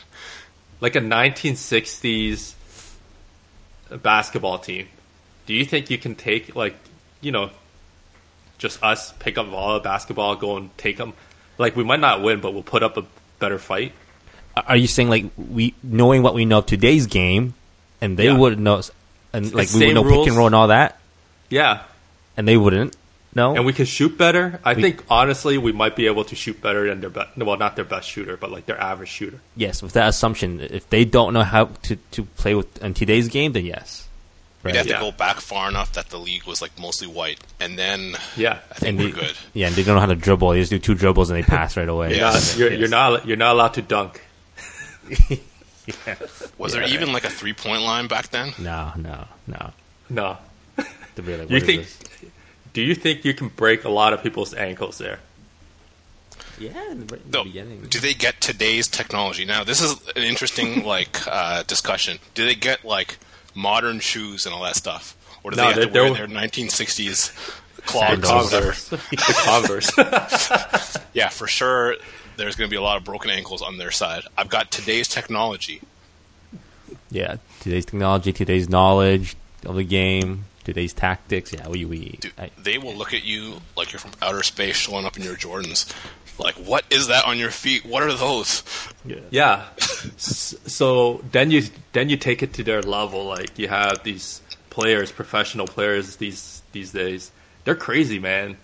like a 1960s basketball team, do you think you can take like you know just us pick up all the basketball, go and take them? Like we might not win, but we'll put up a better fight. Are you saying, like, we knowing what we know of today's game, and they Yeah. wouldn't know, and like, we same would know pick and roll and all that, Yeah, and they wouldn't? No? and we can shoot better. I think honestly, we might be able to shoot better than their best. Well, not their best shooter, but like their average shooter. yes, with that assumption, if they don't know how to, to play with in today's game, then yes. We'd Right. have to go back far enough that the league was like mostly white, and then Yeah. I think and we're they, good. Yeah, and they don't know how to dribble. They just do two dribbles and they [laughs] pass right away. Yeah. Not- you're, you're not you're not allowed to dunk. [laughs] Was there Yeah. even like a three point line back then? No, no, no. No. To be like, You think- this? Do you think you can break a lot of people's ankles there? Yeah, in the, in the No. beginning. Do they get today's technology? Now, this is an interesting [laughs] like uh, discussion. Do they get like modern shoes and all that stuff, or do No, they have to they're- wear their 1960s [laughs] clogs? or whatever? Converse. the Converse. [laughs] Yeah, for sure. There's going to be a lot of broken ankles on their side. I've got today's technology. Yeah, today's technology, today's knowledge of the game, today's tactics. Yeah, we we. Dude, I, they will look at you like you're from outer space, showing up in your Jordans. Like, what is that on your feet? What are those? Yeah. S- so then you then you take it to their level. Like you have these players, professional players these these days. They're crazy, man.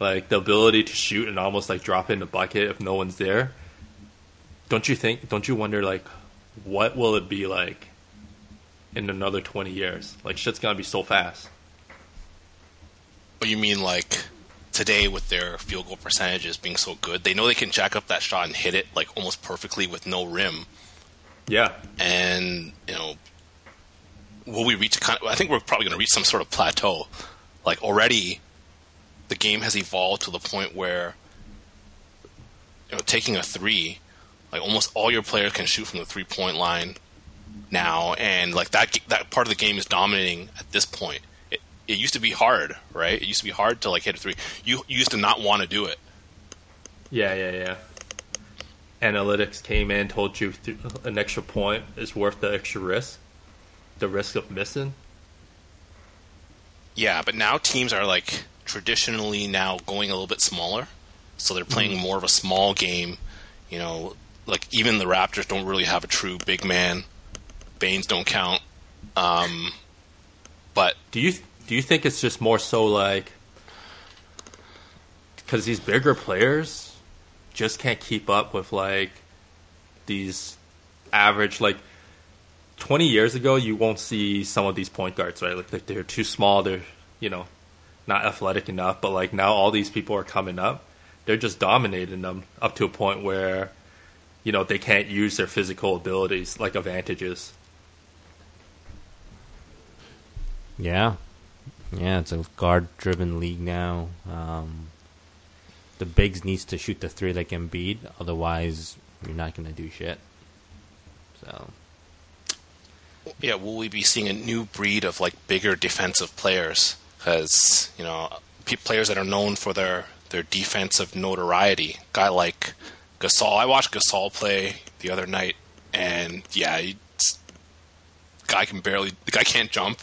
Like the ability to shoot and almost like drop in the bucket if no one's there. Don't you think? Don't you wonder like what will it be like in another twenty years? Like shit's gonna be so fast. What you mean, like today with their field goal percentages being so good, they know they can jack up that shot and hit it like almost perfectly with no rim. Yeah. And you know, will we reach a kind? Of, I think we're probably going to reach some sort of plateau. Like already, the game has evolved to the point where you know, taking a three, like almost all your players can shoot from the three point line now, and like that that part of the game is dominating at this point. It, used to be hard, right? It used to be hard to like hit a three. You, you used to not want to do it. Yeah, yeah, yeah. Analytics came in, told you th- an extra point is worth the extra risk, the risk of missing. Yeah, but now teams are like traditionally now going a little bit smaller, so they're playing more of a small game. You know, like even the Raptors don't really have a true big man. Baynes don't count. Um, but Do you do you think it's just more so like because these bigger players just can't keep up with like these average like 20 years ago you won't see some of these point guards right? Like, they're too small they're you know not athletic enough but like now all these people are coming up they're just dominating them up to a point where you know they can't use their physical abilities like advantages. Yeah, yeah, it's a guard-driven league now. Um, the bigs needs to shoot the three like Embiid, otherwise you're not going to do shit. So Yeah, will we be seeing a new breed of like bigger defensive players? Because you know, pe- players that are known for their their defensive notoriety. Guy like Gasol. I watched Gasol play the other night, and yeah, guy can barely. The guy can't jump.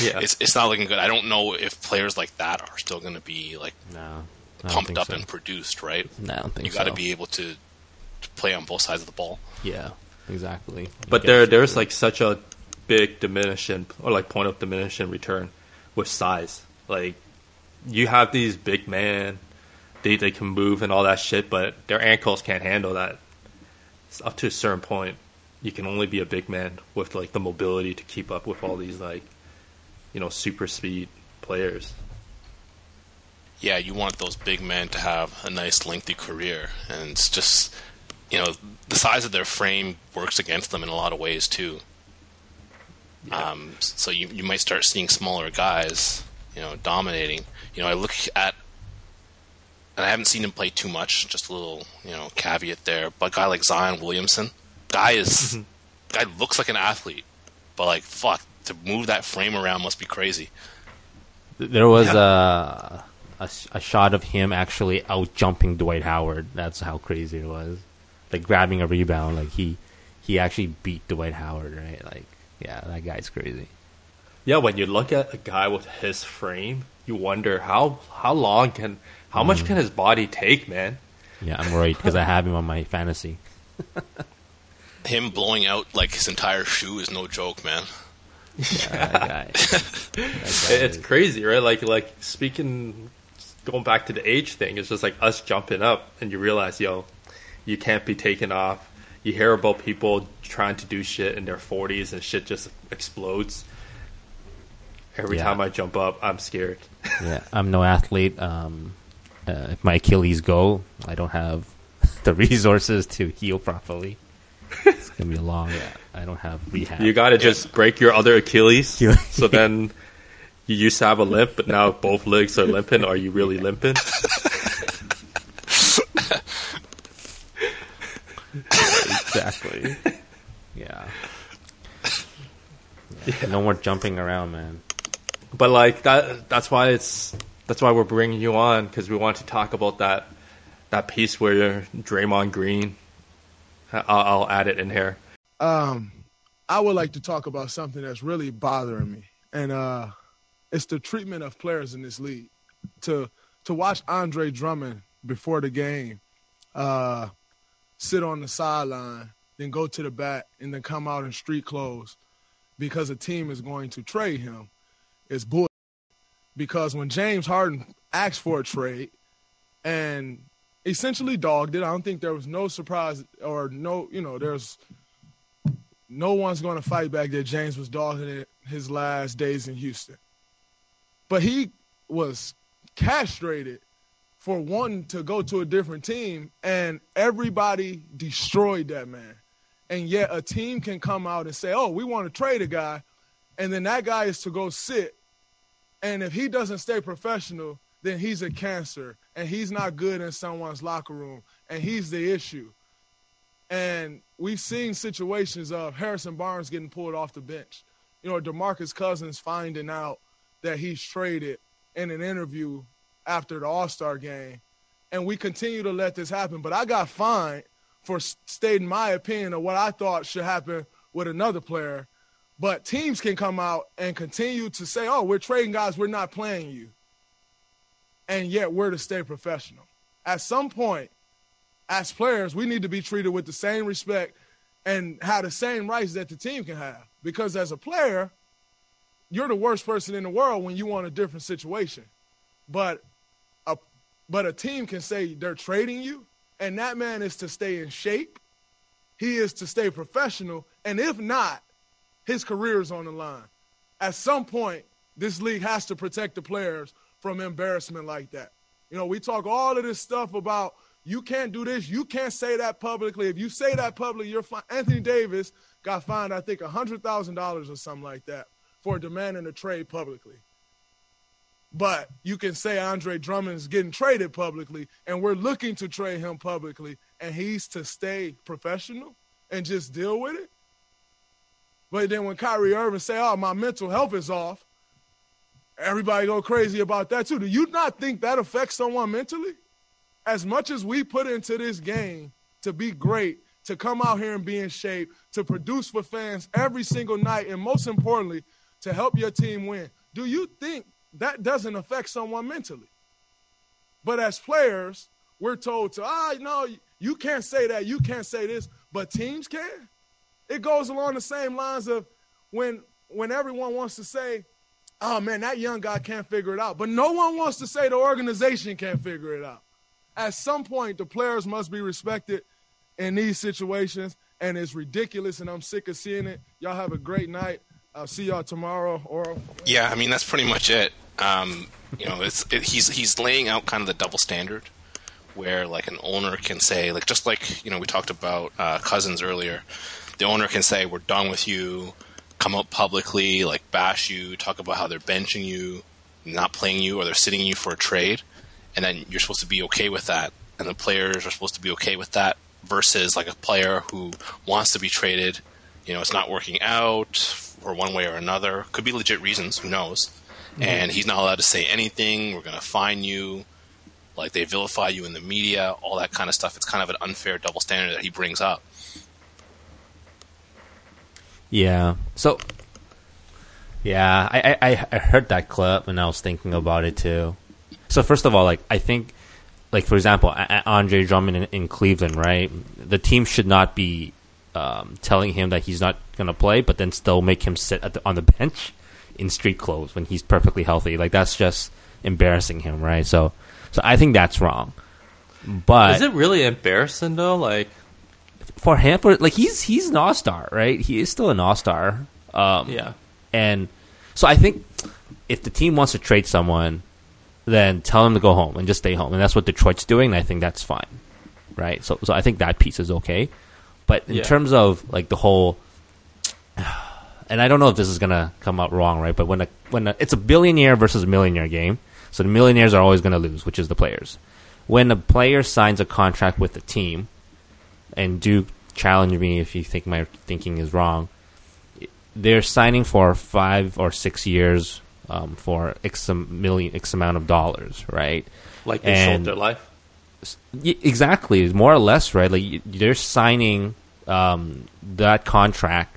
Yeah. it's it's not looking good. I don't know if players like that are still going to be like no, pumped up so. and produced, right? No, I don't think You got to so. be able to, to play on both sides of the ball. Yeah, exactly. But there, there's like such a big diminishing or like point of diminishing return with size. Like you have these big man, they they can move and all that shit, but their ankles can't handle that. It's up to a certain point, you can only be a big man with like the mobility to keep up with all these like, you know, super speed players. yeah, you want those big men to have a nice lengthy career, and it's just you know the size of their frame works against them in a lot of ways too. Um, so you you might start seeing smaller guys, you know, dominating. You know, I look at, and I haven't seen him play too much. Just a little, you know, caveat there. But a guy like Zion Williamson, guy is, [laughs] guy looks like an athlete, but like fuck, to move that frame around must be crazy. There was a, a a shot of him actually out jumping Dwight Howard. That's how crazy it was. Like grabbing a rebound, like he he actually beat Dwight Howard, right? Like, yeah, that guy's crazy. Yeah, when you look at a guy with his frame, you wonder how how long can how much mm. can his body take, man? Yeah, I'm worried because I have him on my fantasy. [laughs] Him blowing out like his entire shoe is no joke, man. Yeah, that guy. [laughs] It's crazy, right? Like like speaking going back to the age thing, it's just like us jumping up and you realize, yo, you can't be taken off. You hear about people trying to do shit in their forties and shit just explodes. Every Yeah. time I jump up, I'm scared. [laughs] yeah, I'm no athlete. Um, uh, if my Achilles go, I don't have [laughs] the resources to heal properly. It's gonna be a long. I don't have rehab. You gotta just break your other Achilles. [laughs] So then you used to have a limp, but now both legs are limping. Are you really limping? exactly. Yeah. Yeah, No more jumping around, man. But like that that's why it's that's why we're bringing you on because we want to talk about that that piece where you're Draymond Green. I'll, I'll add it in here. um, I would like to talk about something that's really bothering me, and uh, it's the treatment of players in this league. To to watch Andre Drummond before the game, uh, sit on the sideline, then go to the bat, and then come out in street clothes because a team is going to trade him is bull. Because when James Harden asked for a trade, and essentially dogged it. I don't think there was no surprise or no, you know, there's no one's going to fight back that James was dogging it his last days in Houston. But he was castrated for wanting to go to a different team, and everybody destroyed that man. And yet a team can come out and say, oh, we want to trade a guy, and then that guy is to go sit. And if he doesn't stay professional, then he's a cancer and he's not good in someone's locker room and he's the issue. And we've seen situations of Harrison Barnes getting pulled off the bench. You know, DeMarcus Cousins finding out that he's traded in an interview after the All-Star game. And we continue to let this happen. But I got fined for stating my opinion of what I thought should happen with another player. But teams can come out and continue to say, oh, we're trading guys, we're not playing you and yet we're to stay professional. At some point, as players, we need to be treated with the same respect and have the same rights that the team can have. Because as a player, you're the worst person in the world when you want a different situation. But a but a team can say they're trading you, and that man is to stay in shape. He is to stay professional, and if not, his career is on the line. At some point, this league has to protect the players from embarrassment like that. You know, we talk all of this stuff about you can't do this, you can't say that publicly. If you say that publicly, you're fine. Anthony Davis got fined, I think, hundred thousand dollars or something like that for demanding a trade publicly. But you can say Andre Drummond's getting traded publicly, and we're looking to trade him publicly, and he's to stay professional and just deal with it. But then when Kyrie Irving say, "Oh, my mental health is off," everybody go crazy about that too. Do you not think that affects someone mentally? As much as we put into this game to be great, to come out here and be in shape, to produce for fans every single night, and most importantly, to help your team win. Do you think that doesn't affect someone mentally? But as players, we're told to, ah, no, you can't say that, you can't say this, but teams can. It goes along the same lines of when when everyone wants to say, oh man, that young guy can't figure it out. But no one wants to say the organization can't figure it out. At some point, the players must be respected in these situations, and it's ridiculous, and I'm sick of seeing it. Y'all have a great night. I'll see y'all tomorrow. Or yeah, I mean that's pretty much it. Um, you know, it's it, he's he's laying out kind of the double standard, where like an owner can say, like just like you know we talked about uh, Cousins earlier, the owner can say we're done with you, come out publicly, like bash you, talk about how they're benching you, not playing you, or they're sitting you for a trade, and then you're supposed to be okay with that, and the players are supposed to be okay with that, versus like a player who wants to be traded, you know, it's not working out or one way or another. Could be legit reasons, who knows? Mm-hmm. And he's not allowed to say anything. We're going to fine you. Like they vilify you in the media, all that kind of stuff. It's kind of an unfair double standard that he brings up. Yeah. So, yeah, I, I, I heard that clip and I was thinking about it too. So first of all, like I think, like for example, Andre Drummond in, in Cleveland, right? The team should not be um, telling him that he's not going to play, but then still make him sit the, on the bench in street clothes when he's perfectly healthy. Like that's just embarrassing him, right? So, so I think that's wrong. But is it really embarrassing though? Like for him, for like he's he's an all star, right? He is still an all star. Um, yeah, and so I think if the team wants to trade someone, then tell them to go home and just stay home, and that's what Detroit's doing. I think that's fine, right? So, so I think that piece is okay. But in yeah. terms of like the whole, and I don't know if this is gonna come out wrong, right? But when a, when a, it's a billionaire versus a millionaire game, so the millionaires are always gonna lose, which is the players. When a player signs a contract with the team, and do challenge me if you think my thinking is wrong, they're signing for five or six years um, for x million x amount of dollars, right? Like they and sold their life. Exactly, more or less, right? Like they're signing um, that contract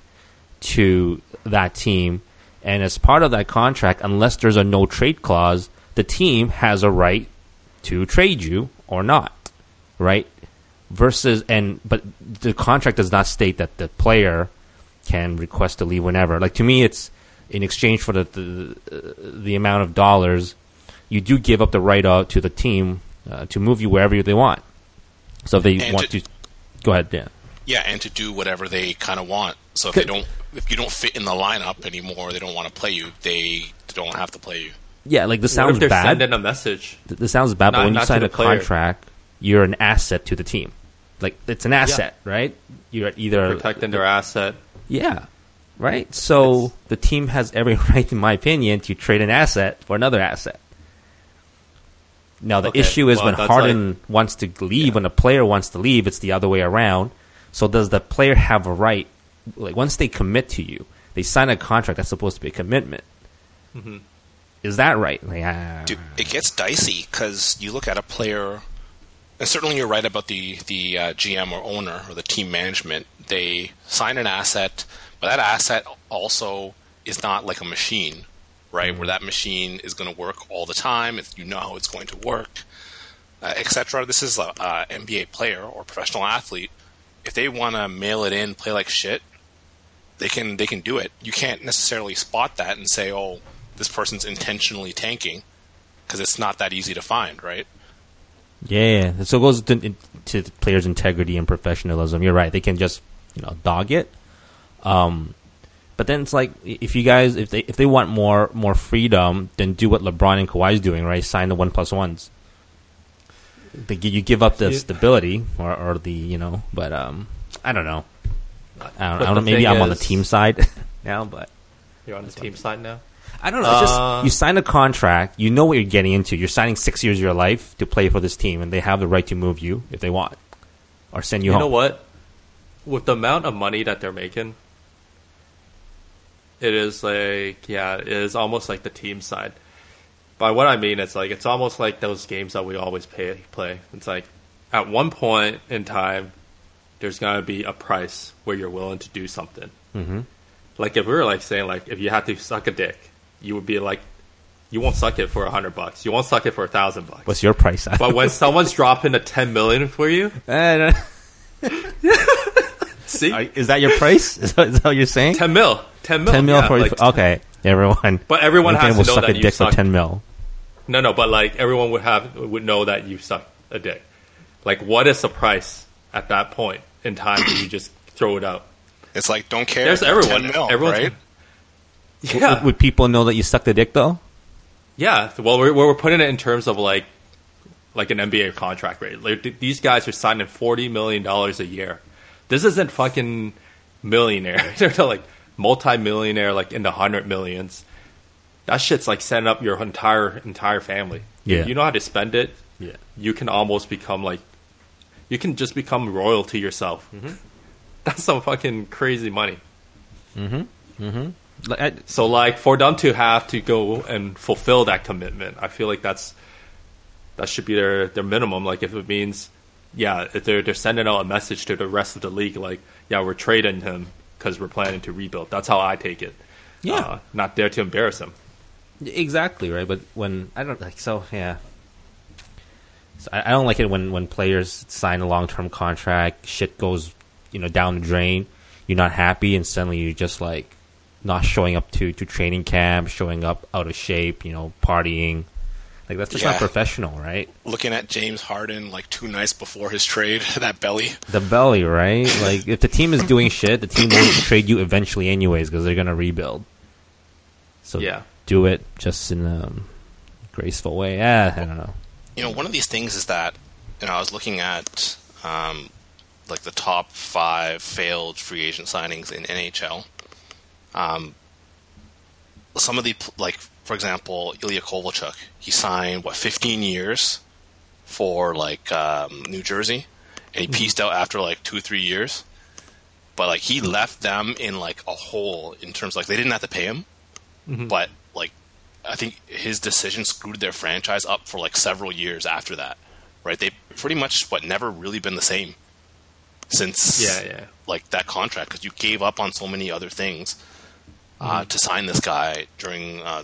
to that team. And as part of that contract, unless there's a no trade clause, the team has a right to trade you or not, right? Versus and but the contract does not state that the player can request to leave whenever. Like to me, it's in exchange for the the, the amount of dollars, you do give up the right out to the team uh, to move you wherever they want. So if they and want to, to, go ahead, Dan. Yeah, and to do whatever they kind of want. So if they don't, if you don't fit in the lineup anymore, they don't want to play you. They don't have to play you. Yeah, like this sounds they're bad. Sending a message. This sounds bad, not, but when you sign a player. contract, you're an asset to the team. Like it's an asset, yeah. right? You're either protecting their asset. Yeah, right. So it's, the team has every [laughs] right, in my opinion, to trade an asset for another asset. Now the okay. issue is well, when Harden like, wants to leave, yeah. when a player wants to leave, it's the other way around. So does the player have a right? Like once they commit to you, they sign a contract that's supposed to be a commitment. Mm-hmm. Is that right? Like, uh, Dude, it gets dicey because you look at a player, and certainly you're right about the the uh, GM or owner or the team management. They sign an asset, but that asset also is not like a machine, right? Mm-hmm. Where that machine is going to work all the time. If you know how it's going to work, uh, etc. This is a, a NBA player or professional athlete if they want to mail it in, play like shit, they can they can do it. You can't necessarily spot that and say, "Oh, this person's intentionally tanking," because it's not that easy to find, right? Yeah, so it goes to, to players' integrity and professionalism. You're right; they can just you know dog it. Um, but then it's like if you guys if they if they want more more freedom, then do what LeBron and Kawhi is doing, right? Sign the one plus ones the, you give up the stability or, or the you know, but um, I don't know. I don't, I don't know. Maybe I'm is, on the team side [laughs] now, but You're on the team side now. I don't know. It's Uh, just you sign a contract, you know what you're getting into. You're signing six years of your life to play for this team, and they have the right to move you if they want, or send you, You home. know what? With the amount of money that they're making, it is like yeah, it is almost like the team side. By what I mean, it's like it's almost like those games that we always pay, play. It's like at one point in time, there's gonna be a price where you're willing to do something. hmm Like if we were like saying like if you had to suck a dick, you would be like, you won't suck it for a hundred bucks. You won't suck it for a thousand bucks. What's your price? But when [laughs] someone's dropping a ten million for you, [laughs] Eh, [laughs] see, no. is that your price? Is that, is that what you're saying? ten mil, ten mil, Ten mil yeah, for like, okay, everyone. But everyone Lincoln has to will know suck that a you dick for suck. ten mil. No, no, but like everyone would have would know that you suck a dick. Like, what is the price at that point in time? Do you just throw it out? It's like don't care. There's everyone. 10 mil, Everyone's- right? Yeah, Would people know that you suck the dick though? yeah. Well, we're we're putting it in terms of like like an NBA contract rate. Like, th- these guys are signing forty million dollars a year. This isn't fucking millionaire. [laughs] They're like multi-millionaire, like in the hundred millions. That shit's like setting up your entire entire family. Yeah. you know how to spend it. Yeah. you can almost become like you can just become royalty yourself. Mm-hmm. [laughs] That's some fucking crazy money. Like, I- So like for them to have to go and fulfill that commitment, I feel like that's that should be their their minimum. Like if it means yeah, if they're they're sending out a message to the rest of the league, like yeah, we're trading him because we're planning to rebuild. That's how I take it. Yeah. uh, not there to embarrass him. Exactly right, but when I don't like so yeah. So I, I don't like it when when players sign a long term contract, shit goes you know down the drain. You're not happy, and suddenly you're just like not showing up to to training camp, showing up out of shape, you know, partying. Like that's just not professional, right? Looking at James Harden like two nights before his trade, [laughs] that belly. The belly, right? like if the team is doing shit, the team will [coughs] trade you eventually anyways because they're gonna rebuild. So Yeah. do it just in a graceful way. Yeah, I don't know. You know, one of these things is that you know I was looking at um, like the top five failed free agent signings in NHL. Um, some of the like, for example, Ilya Kovalchuk. He signed what 15 years for like um, New Jersey, and he pieced out after like two three years. But like he left them in like a hole in terms like they didn't have to pay him, but like I think his decision screwed their franchise up for like several years after that. Right? They pretty much what never really been the same since Yeah, yeah. like that contract because you gave up on so many other things uh, to sign this guy during uh,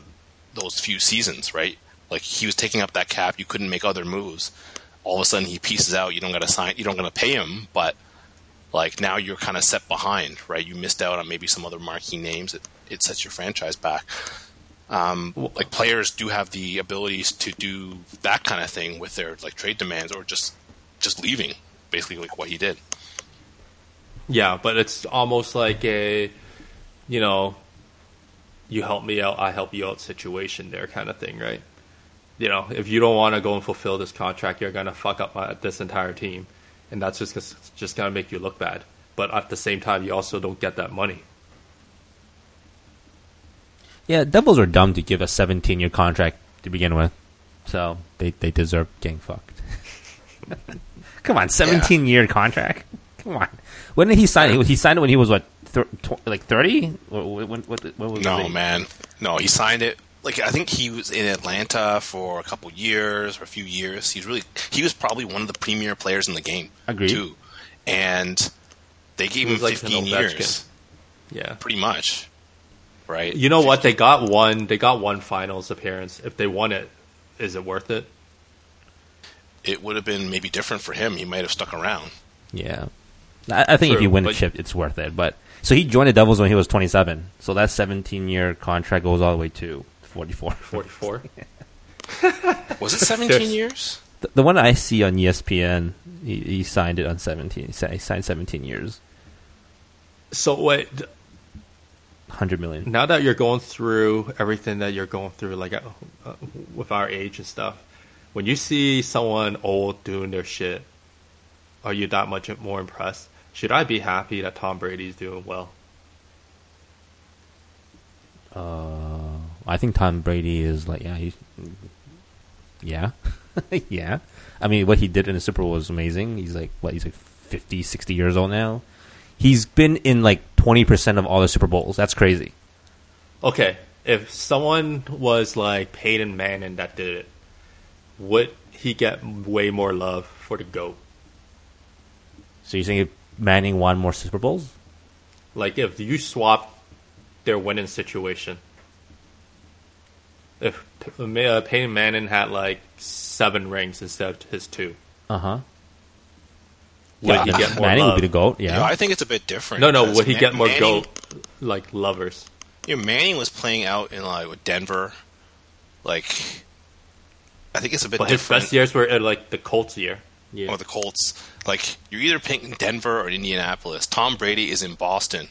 those few seasons, right? Like he was taking up that cap, you couldn't make other moves. All of a sudden, he pieces out. You don't got to sign. You don't got to pay him, but like now you're kind of set behind, right? You missed out on maybe some other marquee names. It it sets your franchise back. Um, like players do have the abilities to do that kind of thing with their like trade demands or just just leaving, basically like what he did. Yeah, but it's almost like a, you know, you help me out, I help you out situation there kind of thing, right? You know, if you don't want to go and fulfill this contract, you're gonna fuck up my, this entire team, and that's just it's just gonna make you look bad. But at the same time, you also don't get that money. Yeah, Devils are dumb to give a 17 year contract to begin with. So they, they deserve getting fucked. [laughs] Come on, 17 year contract? Come on. When did he sign it? He signed it when he was, what, thir- tw- like 30? What, what, what, what was No, it? man. No, he signed it. Like I think he was in Atlanta for a couple years or a few years. He's really he was probably one of the premier players in the game. Agreed. Too, and they gave him like 15 Ovechkin. years, Yeah. pretty much. Right. You know what? They got one. They got one finals appearance. If they won it, is it worth it? It would have been maybe different for him. He might have stuck around. Yeah. I, I think if you win a chip, it's worth it. But So he joined the Devils when he was 27. So that 17 year contract goes all the way to 44. Forty-four. [laughs] Was it 17 years? The, the one I see on ESPN, he, he signed it on 17. He signed, 17 years, so wait, 100 million. now that you're going through everything that you're going through, like uh, uh, with our age and stuff, when you see someone old doing their shit, are you that much more impressed? Should I be happy that Tom Brady's doing well? Uh, I think Tom Brady is like, yeah, he, yeah, [laughs] yeah. I mean, what he did in the Super Bowl was amazing. He's like, what? He's like 50, 60 years old now. He's been in like twenty percent of all the Super Bowls. That's crazy. Okay, if someone was like Peyton Manning that did it, would he get way more love for the GOAT? So you're saying if Manning won more Super Bowls? Like if you swap their winning situation, if uh, Peyton Manning had like seven rings instead of his two, Uh huh. would Yeah, he get more Manning love? would be the goat. You Yeah. I think it's a bit different. no, no, would he Ma- get more Manning, GOAT like lovers? You know, Manning was playing out in like with Denver. Like, I think it's a bit But his best years were like the Colts year. Yeah. or the Colts. Like you're either picking Denver or Indianapolis. Tom Brady is in Boston,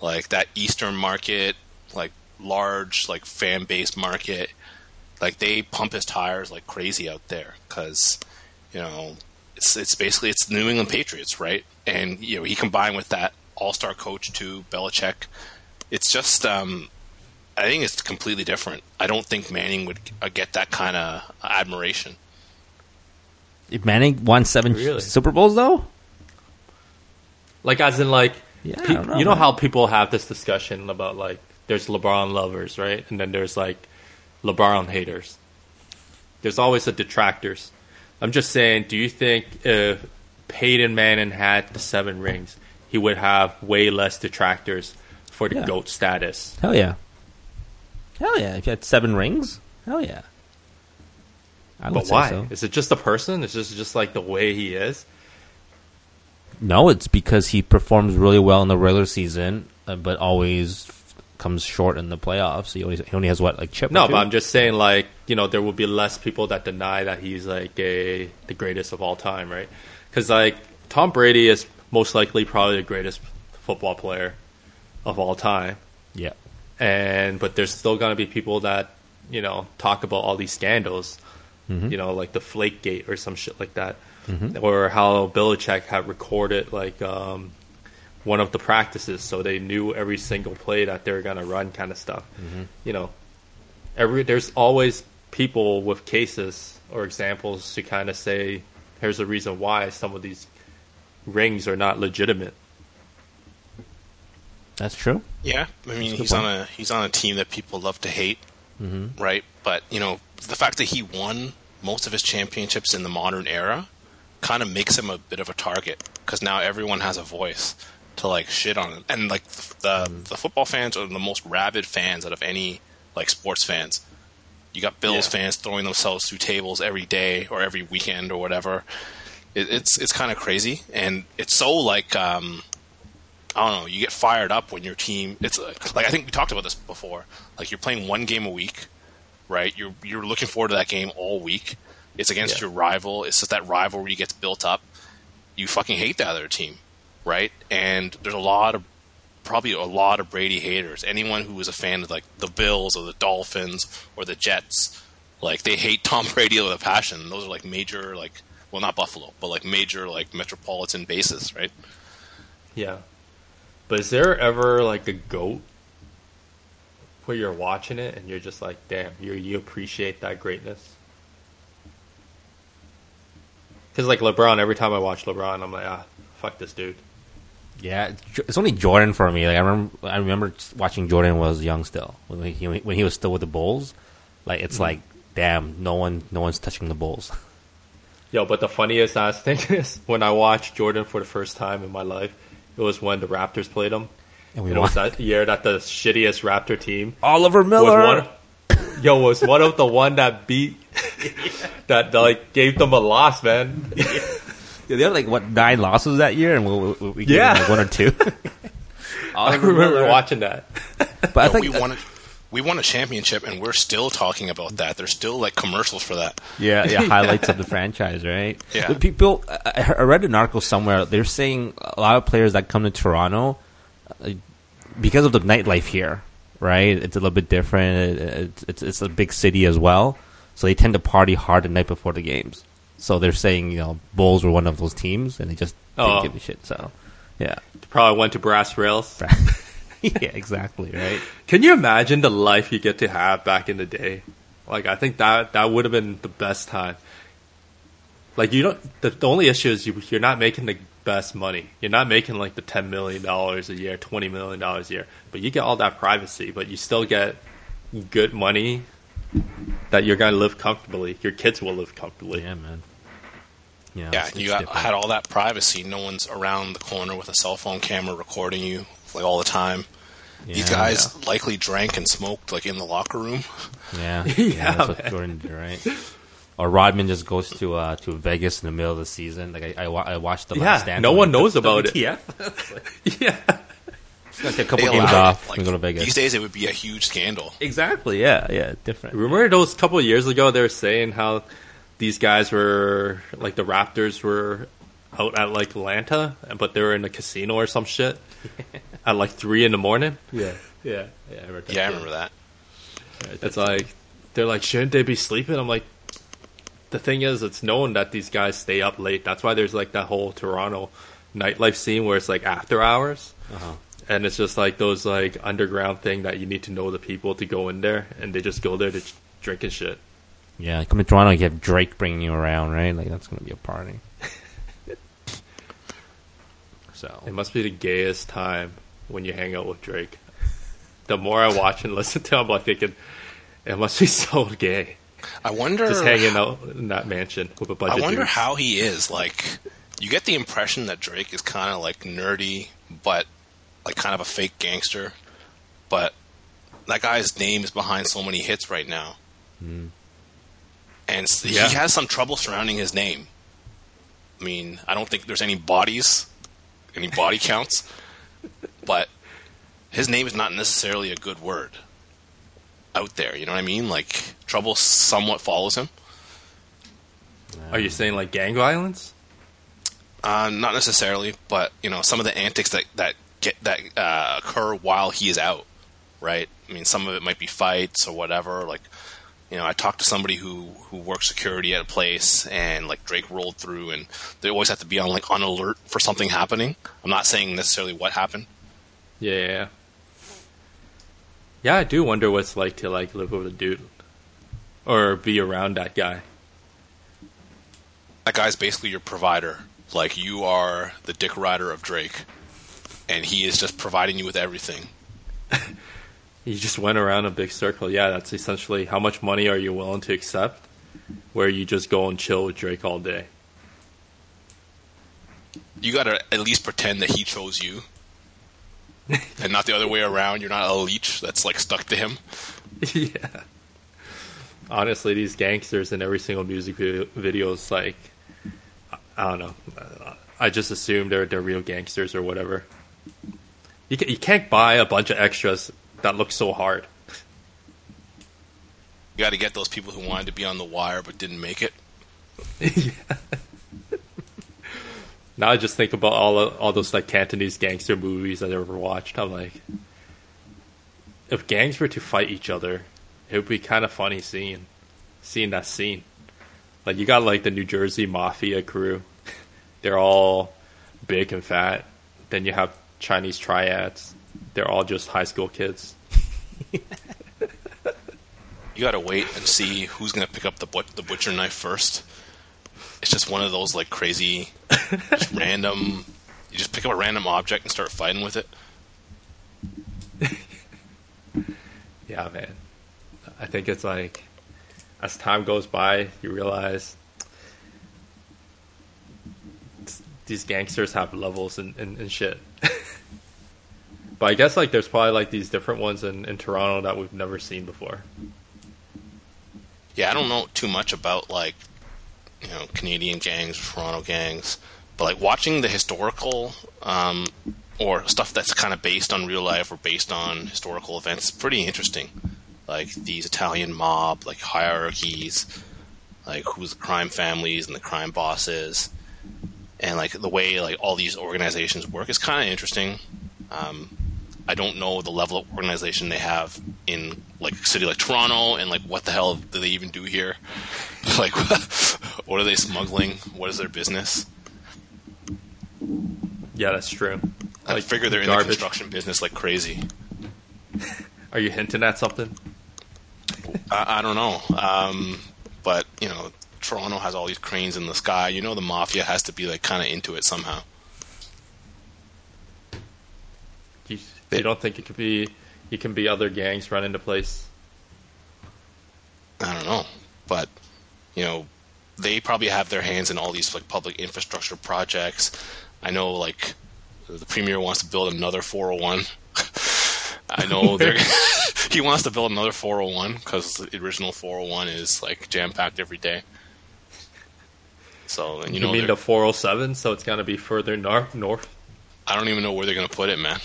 like that Eastern market, like large like fan base market. Like they pump his tires like crazy out there because you know it's it's basically it's New England Patriots, right? And you know he combined with that All Star coach too, Belichick. It's just um, I think it's completely different. I don't think Manning would uh, get that kind of admiration. If Manning won seven Really? Super Bowls, though. Like as in like Yeah, I pe- don't know, you know man. how people have this discussion about like there's LeBron lovers, right? And then there's like LeBron haters. There's always the detractors. I'm just saying, do you think if Peyton Manning had the seven rings, he would have way less detractors for the Yeah. GOAT status? Hell yeah. Hell yeah. If you had seven rings, hell yeah. I would But why? so. Is it just a person? Is this just like the way he is? No, it's because he performs really well in the regular season, uh, but always comes short in the playoffs. He, always, he only has what like chip. No, but I'm just saying, like you know, there will be less people that deny that he's like a the greatest of all time, right? Because like Tom Brady is most likely probably the greatest football player of all time, yeah. and but there's still gonna be people that you know talk about all these scandals, Mm-hmm. you know, like the Flake Gate or some shit like that, mm-hmm. or how Belichick had recorded like um, one of the practices, so they knew every single play that they were gonna run, kind of stuff. Mm-hmm. You know, every there's always people with cases or examples to kind of say here's the reason why some of these rings are not legitimate. That's true. Yeah, I mean That's a good he's point. on a he's on a team that people love to hate, right? But you know the fact that he won most of his championships in the modern era kind of makes him a bit of a target because now everyone has a voice to like shit on him, and like the the football fans are the most rabid fans out of any like sports fans. You got Bills Yeah. fans throwing themselves through tables every day or every weekend or whatever. It, it's it's kind of crazy, and it's so like. um I don't know. You get fired up when your team. It's like, like I think we talked about this before. Like you're playing one game a week, right? You're you're looking forward to that game all week. It's against Yeah. your rival. It's just that rivalry gets built up. You fucking hate the other team, right? And there's a lot of probably a lot of Brady haters. Anyone who is a fan of like the Bills or the Dolphins or the Jets, like they hate Tom [laughs] Brady with a passion. Those are like major like well not Buffalo, but like major like metropolitan bases, right? Yeah. But is there ever like a goat where you're watching it and you're just like, damn, you you appreciate that greatness? Because like LeBron, every time I watch LeBron, I'm like, ah, fuck this dude. Yeah, it's only Jordan for me. Like I remember, I remember watching Jordan when I was young still when he when he was still with the Bulls. Like it's like, damn, no one, no one's touching the Bulls. [laughs] Yo, but the funniest ass [laughs] thing is when I watched Jordan for the first time in my life, it was when the Raptors played him. And we And it was won. that year that the shittiest Raptor team Oliver Miller. was one. Yo, was one of the one that beat [laughs] that, that like gave them a loss, man. [laughs] Yeah, they had like what nine losses that year, and we, we, we gave Yeah. them, like one or two. [laughs] I remember watching that. But I No, think we won. A, we won a championship, and we're still talking about that. There's still like commercials for that. Yeah, yeah, highlights of the franchise, right? Yeah. But people, I I read an article somewhere. They're saying a lot of players that come to Toronto because of the nightlife here, right? It's a little bit different. It's it's, it's a big city as well, so they tend to party hard the night before the games. So they're saying, you know, Bulls were one of those teams, and they just didn't Oh. give a shit. So, yeah, Probably went to Brass Rails. [laughs] yeah, exactly. Right. Can you imagine the life you get to have back in the day? Like, I think that that would have been the best time. Like, you don't. The, the only issue is you, you're not making the best money. You're not making like the ten million dollars a year, twenty million dollars a year, but you get all that privacy. But you still get good money that you're gonna live comfortably. Your kids will live comfortably. Yeah, man. You know, Yeah, it's- you it's got, had all that privacy. No one's around the corner with a cell phone camera recording you like all the time. These Yeah, guys likely drank and smoked like in the locker room. Yeah, Yeah, [laughs] yeah, that's what. Jordan did, right? Or Rodman just goes to uh, to Vegas in the middle of the season. Like I, I, I watched the Yeah, Last Dance. no one like, knows about it. WTF? Yeah, [laughs] Like a couple They games off Like, and go to Vegas. These days, it would be a huge scandal. Exactly. Yeah. Yeah. Different. remember those couple of years ago? They were saying how these guys were like the Raptors were out at like Atlanta, but they were in a casino or some shit [laughs] at like three in the morning. Yeah. Yeah. Yeah. I remember that. Yeah, I remember that. It's like they're like, shouldn't they be sleeping? I'm like, the thing is, it's known that these guys stay up late. That's why there's like that whole Toronto nightlife scene where it's like after hours, Uh-huh. and it's just like those like underground thing that you need to know the people to go in there, and they just go there to drink and shit. Yeah. Come to Toronto, you have Drake bringing you around, right? Like that's gonna be a party. [laughs] so It must be the gayest time when you hang out with Drake. The more I watch and [laughs] listen to him, I'm like thinking, it must be [laughs] so gay. I wonder. Just hanging out in that mansion with a bunch I wonder dudes. how he is. Like, you get the impression that Drake is kind of like nerdy, but like kind of a fake gangster. But that guy's name is behind so many hits right now, hmm. and s Yeah. he has some trouble surrounding his name. I mean, I don't think there's any bodies, any body counts, but his name is not necessarily a good word out there. You know what I mean? Like, trouble somewhat follows him. Are you saying like gang violence? Uh, not necessarily, but you know some of the antics that that get that uh, occur while he is out, right? I mean, some of it might be fights or whatever. Like, you know, I talked to somebody who who works security at a place, and like Drake rolled through, and they always have to be on like on alert for something happening. I'm not saying necessarily what happened. Yeah yeah, yeah, I do wonder what it's like to like live with a dude or be around that guy. That guy's basically your provider. Like you are the dick rider of Drake, and he is just providing you with everything. [laughs] You just went around a big circle. Yeah, that's essentially how much money are you willing to accept where you just go and chill with Drake all day. you got to at least pretend that he chose you and not the other way around you're not a leech that's like stuck to him [laughs] yeah. Honestly, these gangsters in every single music video, video is like, I- don't know. I just assume they're they're real gangsters or whatever. You can, you can't buy a bunch of extras that look so hard. you got to get those people who wanted to be on the wire but didn't make it [laughs] Now I just think about all all those like Cantonese gangster movies I've ever watched. I'm like, if gangs were to fight each other, it would be kind of funny seeing seeing that scene. Like you got like the New Jersey mafia crew, [laughs] they're all big and fat. Then you have Chinese triads, they're all just high school kids. [laughs] you got to wait and see who's to pick up the but- the butcher knife first it's just one of those like crazy [laughs] random you just pick up a random object and start fighting with it [laughs] Yeah, man. I think it's like as time goes by, you realize these gangsters have levels and, and, and shit. [laughs] but I guess like there's probably like these different ones in, in Toronto that we've never seen before. yeah i don't know too much about like you know canadian gangs toronto gangs. But like watching the historical um, or stuff that's kind of based on real life or based on historical events is pretty interesting. Like these italian mob like hierarchies like who's the crime families and the crime bosses and like the way like all these organizations work is kind of interesting. Um, I don't know the level of organization they have in like a city like Toronto, and like what the hell do they even do here? [laughs] like, [laughs] what are they smuggling? What is their business? Yeah, that's true. I Like figure they're in the construction business like crazy. [laughs] Are you hinting at something? I, I don't know, um, but you know, Toronto has all these cranes in the sky. You know, the mafia has to be like kind of into it somehow. You, you don't think it could be? You can be other gangs run into place. I don't know, but you know, they probably have their hands in all these like public infrastructure projects. I know, like the premier wants to build another 401. [laughs] I know [laughs] [laughs] he wants to build another 401 because the original 401 is like jam packed every day. So, and you You, know, mean the 407? So it's gonna be further north. North. I don't even know where they're gonna put it, man.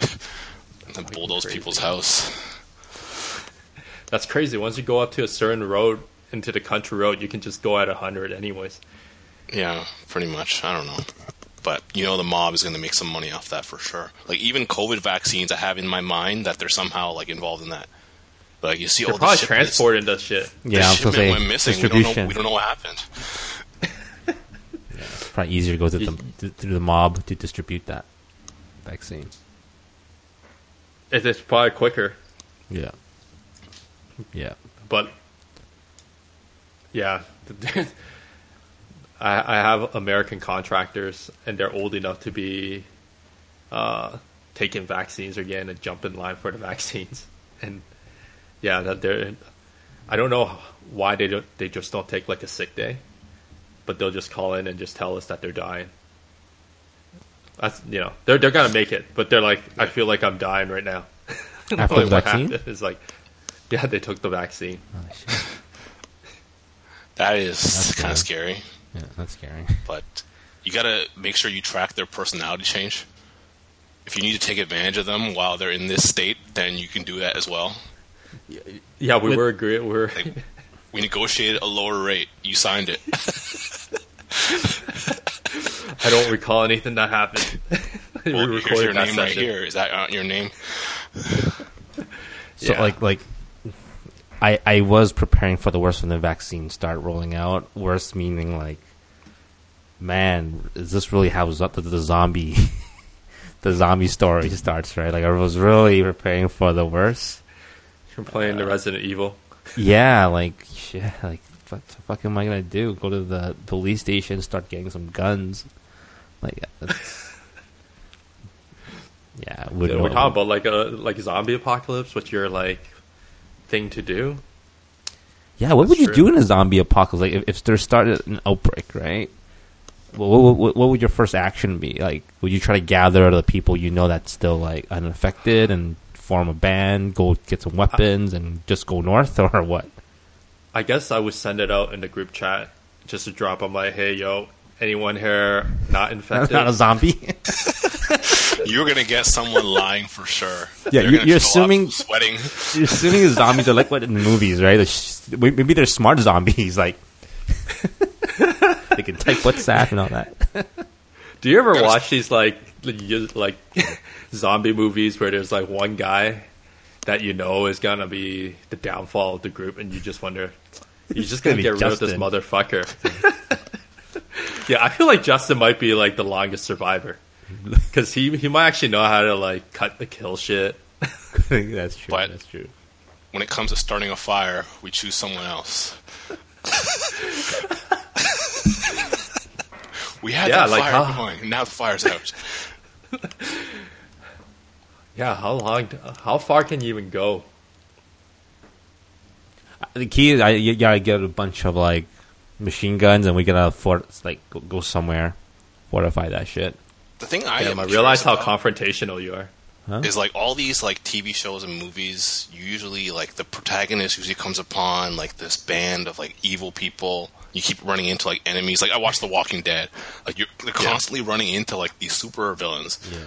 [laughs] and bulldoze crazy. people's house. That's crazy. Once you go up to a certain road into the country road, you can just go at hundred anyways. Yeah, pretty much. I don't know. But you know the mob is going to make some money off that for sure. Like even COVID vaccines, I have in my mind that they're somehow like involved in that. Like you see, They're all probably the shipments, transporting that shit. Yeah, I shipment say went missing. We don't know. We don't know what happened. [laughs] It's probably easier to go through the through the mob to distribute that vaccine. It- It's probably quicker, Yeah. Yeah. but yeah, [laughs] I, I have American contractors, and they're old enough to be uh, taking vaccines or getting a jump in line for the [laughs] vaccines, and yeah, that they're. I don't know why they don't. They just don't take like a sick day, but they'll just call in and just tell us that they're dying. That's you know they're they're gonna make it, but they're like I feel like I'm dying right now. After [laughs] Like, the what vaccine? happened is like, yeah, they took the vaccine. Oh. That is kind of scary. Yeah, that's scary. But you got to make sure you track their personality change. If you need to take advantage of them while they're in this state, then you can do that as well. Yeah, we With- were agree. We were Like, we negotiated a lower rate. You signed it. [laughs] I don't recall anything that happened. [laughs] we Well, here's recorded your that name right here. Is that uh, your name? So Yeah. like like I I was preparing for the worst when the vaccine start rolling out. Worst meaning like man, is this really how zo- the, the zombie [laughs] the zombie story starts, right? Like I was really preparing for the worst. From playing the Resident Evil. Yeah, like shit, like what the fuck am I gonna do? Go to the police station, start getting some guns. Like that's, [laughs] yeah, would We're talking about like a like zombie apocalypse. What's your like thing to do? Yeah, what would you true. do in a zombie apocalypse? Like, if, if there started an outbreak, right? What, what, what, would your first action be? Like, would you try to gather the people you know that's still like unaffected and form a band, go get some weapons, and just go north, [laughs] or what? I guess I would send it out in the group chat just to drop. I'm like, hey, yo, anyone here not infected? not a zombie. [laughs] You're gonna get someone lying for sure. Yeah, They're you- gonna you're assuming- sweating. You're assuming the zombies are like what in the movies, right? They're sh- Maybe they're smart zombies, like they can type WhatsApp and all that. Do you ever Gotta- watch these like like zombie movies where there's like one guy that you know is gonna be the downfall of the group, and you just wonder, you're just gonna Gonna get rid of this motherfucker. [laughs] [laughs] yeah, I feel like Justin might be like the longest survivor [laughs] because he he might actually know how to like cut the kill shit. [laughs] that's true. But- that's true. When it comes to starting a fire, we choose someone else. we had Yeah, that like, fire huh? going. Now the fire's out. Yeah, how long? How far can you even go? The key is I you gotta get a bunch of like machine guns, and we gotta fort like go, go somewhere, fortify that shit. The thing I Damn, am I realize how confrontational you are. is like all these like TV shows and movies. Usually, like the protagonist usually comes upon like this band of like evil people. You keep running into like enemies. Like I watched The Walking Dead. Like you're they're constantly running into like these super villains. Yeah.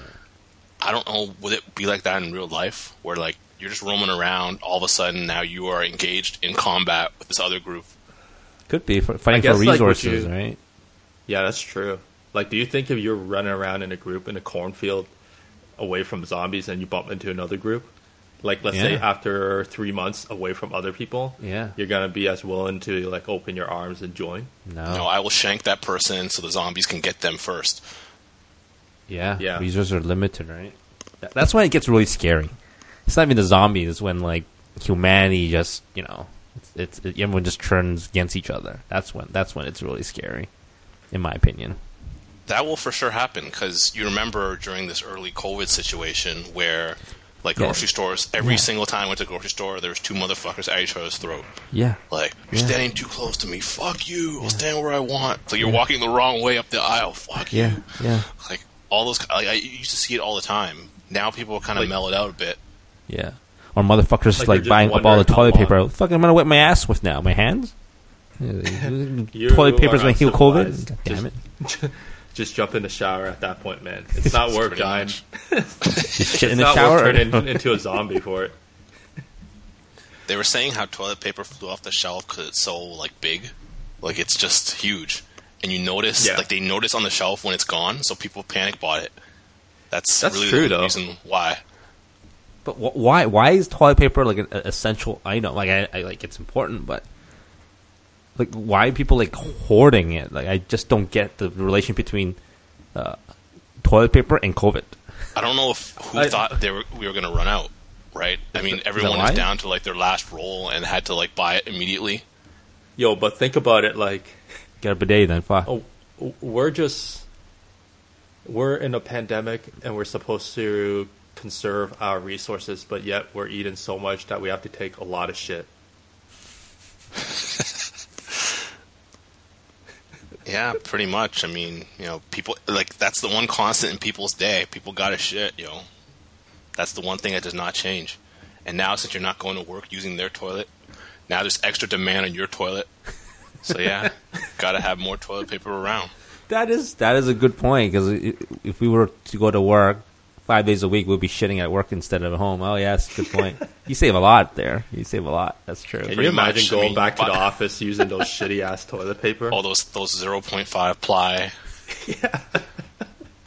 I don't know. Would it be like that in real life, where like you're just roaming around, all of a sudden now you are engaged in combat with this other group? Could be for, fighting guess, for like, resources, you- right? Yeah, that's true. Like, do you think if you're running around in a group in a cornfield away from zombies and you bump into another group, like let's say after three months away from other people, Yeah. you're gonna be as willing to like open your arms and join? No. No, I will shank that person so the zombies can get them first. Yeah, Yeah. Resources are limited, right? That's when it gets really scary. It's not even the zombies. It's when like humanity just you know, it's, it, everyone just turns against each other. That's when that's when it's really scary, in my opinion. That will for sure happen because you remember during this early COVID situation where, like Yeah. grocery stores, every Yeah. single time I went to the grocery store, there was two motherfuckers at each other's throat. Yeah, Like you're Yeah. standing too close to me. Fuck you. I'll stand where I want. So you're walking the wrong way up the aisle. Fuck yeah, you. yeah, Like all those. Like, I used to see it all the time. Now people kind of Like- mellow it out a bit. yeah. Or motherfuckers Like like, buying up all the wondering how toilet long. paper. Fuck, I'm gonna wet my ass with now. My hands. [laughs] Toilet paper's are gonna heal COVID. God damn it! [laughs] Just jump in the shower at that point, man. It's not worth Pretty dying. [laughs] Just shit It's in the not shower. worth turning into a zombie for it. They were saying how toilet paper flew off the shelf because it's so like big, like it's just huge, and you notice Yeah. like they notice on the shelf when it's gone, so people panic bought it. That's, That's really true, the though. reason why. But wh- why? Why is toilet paper like an a- essential item? Like I, I like it's important, but like why are people like hoarding it? Like I just don't get the relation between uh, toilet paper and COVID. I don't know if who I- thought they were we were going to run out. Right? I mean, that everyone why? is down to like their last roll and had to like buy it immediately. Yo, but think about it. Like, Get a bidet then. Fuck. oh, we're just we're in a pandemic, and we're supposed to conserve our resources, but yet we're eating so much that we have to take a lot of shit. [laughs] Yeah, pretty much. I mean, you know, people like that's the one constant in people's day. People got to shit, yo. That's the one thing that does not change. And now, since you're not going to work using their toilet, now there's extra demand on your toilet. So yeah, [laughs] got to have more toilet paper around. That is that is a good point because if we were to go to work five days a week, we'll be shitting at work instead of at home. Oh yeah, that's a good point. you save a lot there. You save a lot. That's true. Can you imagine much, I going mean, back to the office using those [laughs] shitty ass toilet paper? All those those zero point five ply. [laughs] Yeah.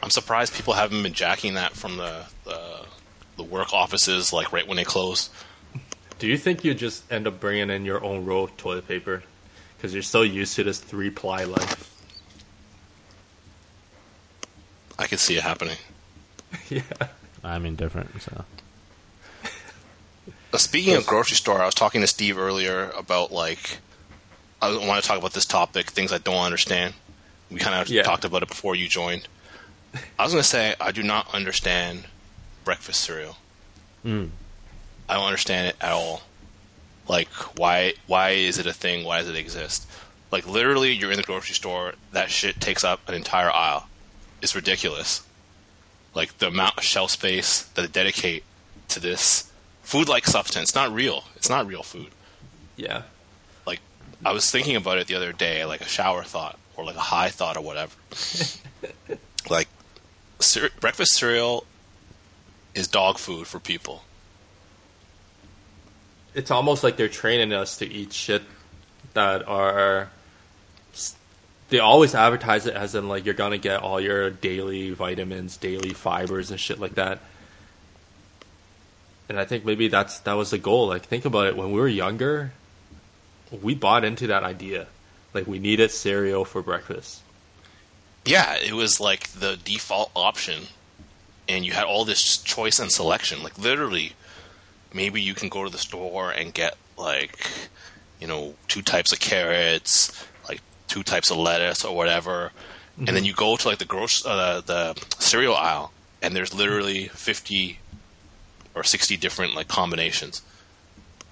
I'm surprised people haven't been jacking that from the, the the work offices like right when they close. Do you think you just end up bringing in your own roll of toilet paper because you're so used to this three ply life? I could see it happening. [laughs] yeah. I'm indifferent. So Uh, Speaking of grocery store, I was talking to Steve earlier about like I want to talk about this topic, things I don't understand. We kind of Yeah. talked about it before you joined. I was going to say I do not understand breakfast cereal. Mm. I don't understand it at all. Like why why is it a thing? Why does it exist? Like literally, you're in the grocery store. That shit takes up an entire aisle. It's ridiculous. Like the amount of shelf space that they dedicate to this food-like substance. Not real. It's not real food. Yeah. Like I was thinking about it the other day, like a shower thought or like a high thought or whatever. [laughs] like cer- breakfast cereal is dog food for people. It's almost like they're training us to eat shit that are. They always advertise it as in like you're gonna get all your daily vitamins, daily fibers, and shit like that. And I think maybe that's that was the goal. Like think about it. When we were younger, we bought into that idea. Like we needed cereal for breakfast. Yeah, it was like the default option, and you had all this choice and selection. Like literally, maybe you can go to the store and get like, you know, two types of carrots, two types of lettuce or whatever, and then you go to like the gross uh, the cereal aisle, and there's literally fifty or sixty different like combinations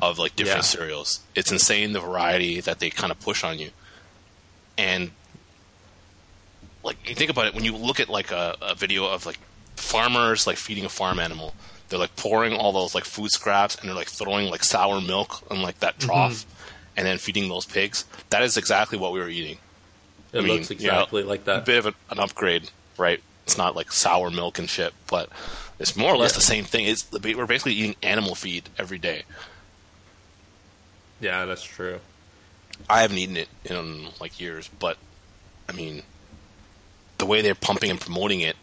of like different Yeah. cereals. It's insane the variety that they kind of push on you, and like you think about it when you look at like a, a video of like farmers like feeding a farm animal they're like pouring all those like food scraps and they're like throwing like sour milk on like that trough and then feeding those pigs that is exactly what we were eating It I mean, looks you know, exactly like that. a bit of an, an upgrade right it's not like sour milk and shit but it's more or less Yeah. the same thing it's we're basically eating animal feed every day Yeah, that's true. I haven't eaten it in like years, but I mean, the way they're pumping and promoting it,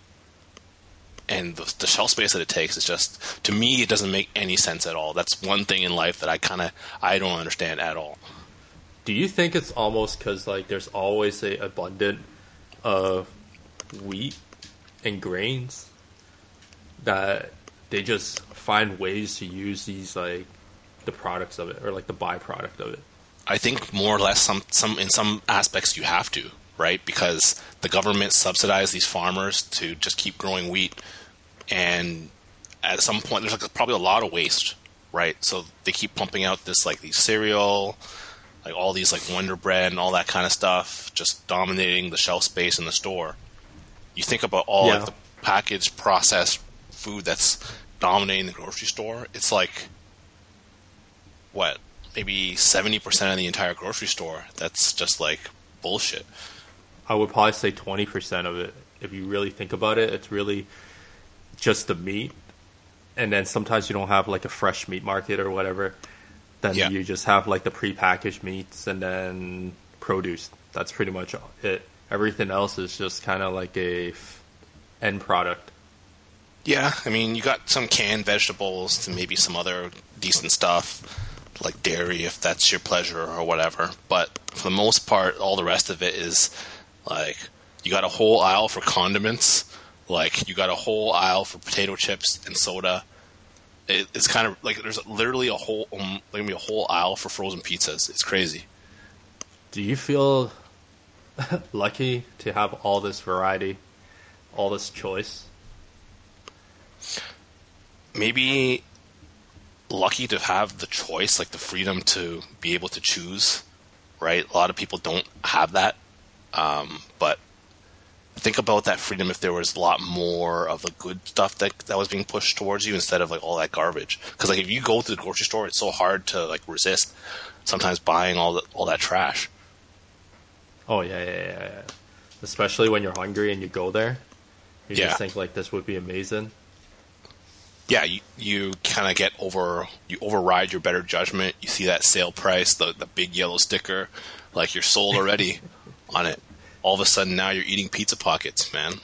and the, the shelf space that it takes is just to me it doesn't make any sense at all. That's one thing in life that I kind of I don't understand at all. Do you think it's almost because like there's always a abundant of wheat and grains that they just find ways to use these like the products of it or like the byproduct of it. I think more or less some some in some aspects you have to, right? Because the government subsidized these farmers to just keep growing wheat and at some point there's like probably a lot of waste, right? So they keep pumping out this like these cereal, like all these like Wonder Bread and all that kind of stuff, just dominating the shelf space in the store. You think about all Yeah. like, the packaged processed food that's dominating the grocery store. It's like what maybe seventy percent of the entire grocery store. That's just like bullshit. I would probably say twenty percent of it. If you really think about it, it's really just the meat, and then sometimes you don't have like a fresh meat market or whatever. Then Yeah. you just have like the prepackaged meats and then produce. That's pretty much it. Everything else is just kind of like a f- end product. Yeah, I mean, you got some canned vegetables and maybe some other decent stuff, like dairy, if that's your pleasure or whatever. But for the most part, all the rest of it is like you got a whole aisle for condiments, like you got a whole aisle for potato chips and soda. It, it's kind of like there's literally a whole, um, like a whole aisle for frozen pizzas. It's crazy. Do you feel [laughs] lucky to have all this variety, all this choice? maybe lucky to have the choice, like the freedom to be able to choose, right? A lot of people don't have that. Um, but think about that freedom if there was a lot more of the good stuff that that was being pushed towards you instead of like all that garbage. Because like if you go to the grocery store, it's so hard to like resist sometimes buying all the, all that trash. Oh yeah, yeah, yeah, yeah. Especially when you're hungry and you go there, you Yeah. just think like this would be amazing. yeah, you, you kind of get over, you override your better judgment. You see that sale price, the, the big yellow sticker, like you're sold already [laughs] on it. All of a sudden now you're eating pizza pockets, man.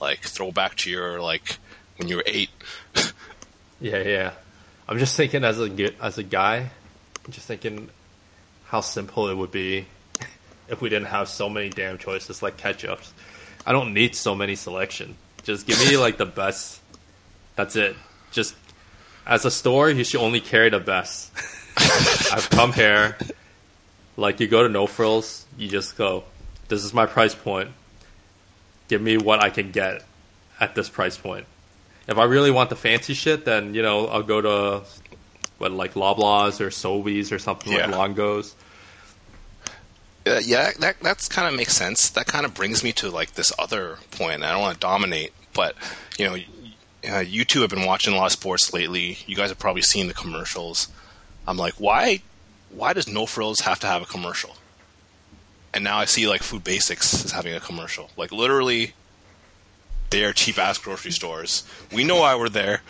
Like throw back to your, like, when you were eight. [laughs] Yeah, yeah. I'm just thinking as a as a guy, I'm just thinking how simple it would be [laughs] if we didn't have so many damn choices like ketchups. I don't need so many selection. Just give me like the best. That's it. Just as a store, you should only carry the best. [laughs] I've come here. Like you go to No Frills, you just go. This is my price point. Give me what I can get at this price point. If I really want the fancy shit, then you know I'll go to what like Loblaws or Sobeys or something Yeah. like Longos. Uh, yeah, that that's kind of makes sense. That kind of brings me to like this other point. I don't want to dominate, but you know, y- uh, you two have been watching a lot of sports lately. You guys have probably seen the commercials. I'm like, why, why does No Frills have to have a commercial? And now I see like Food Basics is having a commercial. Like literally, they are cheap ass grocery stores. We know why we're there.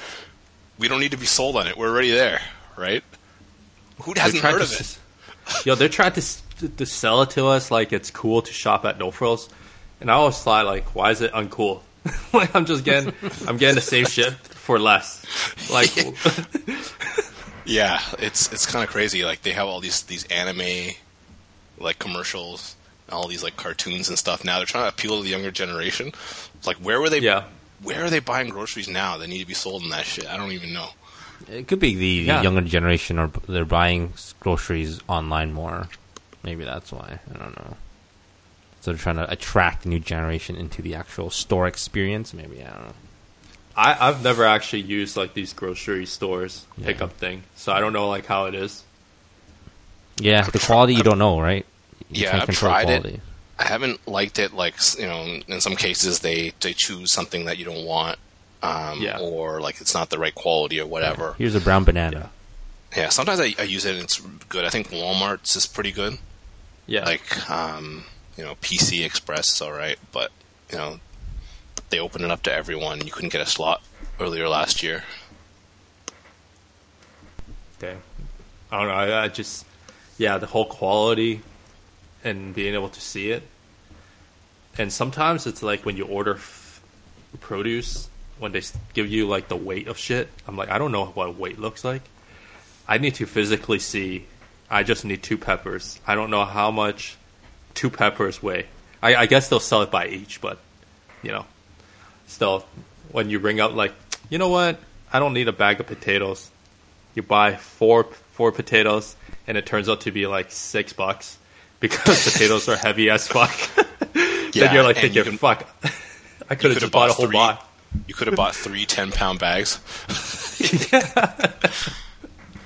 We don't need to be sold on it. We're already there, right? Who hasn't heard of it? Yo, they're trying to, s- to sell it to us like it's cool to shop at No Frills, and I always thought like, why is it uncool? [laughs] like I'm just getting, I'm getting the same shit for less. Like, [laughs] Yeah, it's it's kind of crazy. Like they have all these these anime like commercials, all these like cartoons and stuff. Now they're trying to appeal to the younger generation. It's Like where were they? yeah, Where are they buying groceries now? They need to be sold in that shit. I don't even know. It could be the, the Yeah. younger generation, or they're buying groceries online more. Maybe that's why. I don't know. So they're trying to attract the new generation into the actual store experience. Maybe I don't know. I, I've never actually used like these grocery stores Yeah. pickup thing, so I don't know like how it is. Yeah, the quality you don't know, right? You Yeah, can't I've control tried it. I haven't liked it. Like you know, in some cases they they choose something that you don't want, um, Yeah. or like it's not the right quality or whatever. Here's a brown banana. Yeah, sometimes I, I use it and it's good. I think Walmart's is pretty good. Yeah, like um, you know PC Express is all right, but you know they open it up to everyone. You couldn't get a slot earlier last year. Okay. I don't know. I, I just, yeah, the whole quality and being able to see it. And sometimes it's like when you order f- produce, when they give you like the weight of shit, I'm like, I don't know what weight looks like. I need to physically see. I just need two peppers. I don't know how much two peppers weigh. I, I guess they'll sell it by each, but you know, still, when you bring up like, you know what, I don't need a bag of potatoes. You buy four four potatoes, and it turns out to be like six bucks because [laughs] potatoes are heavy as fuck. [laughs] then you're like and you thinking, can- fuck, I could have could've just bought a whole three. box. You could have bought three 10 pound bags. [laughs]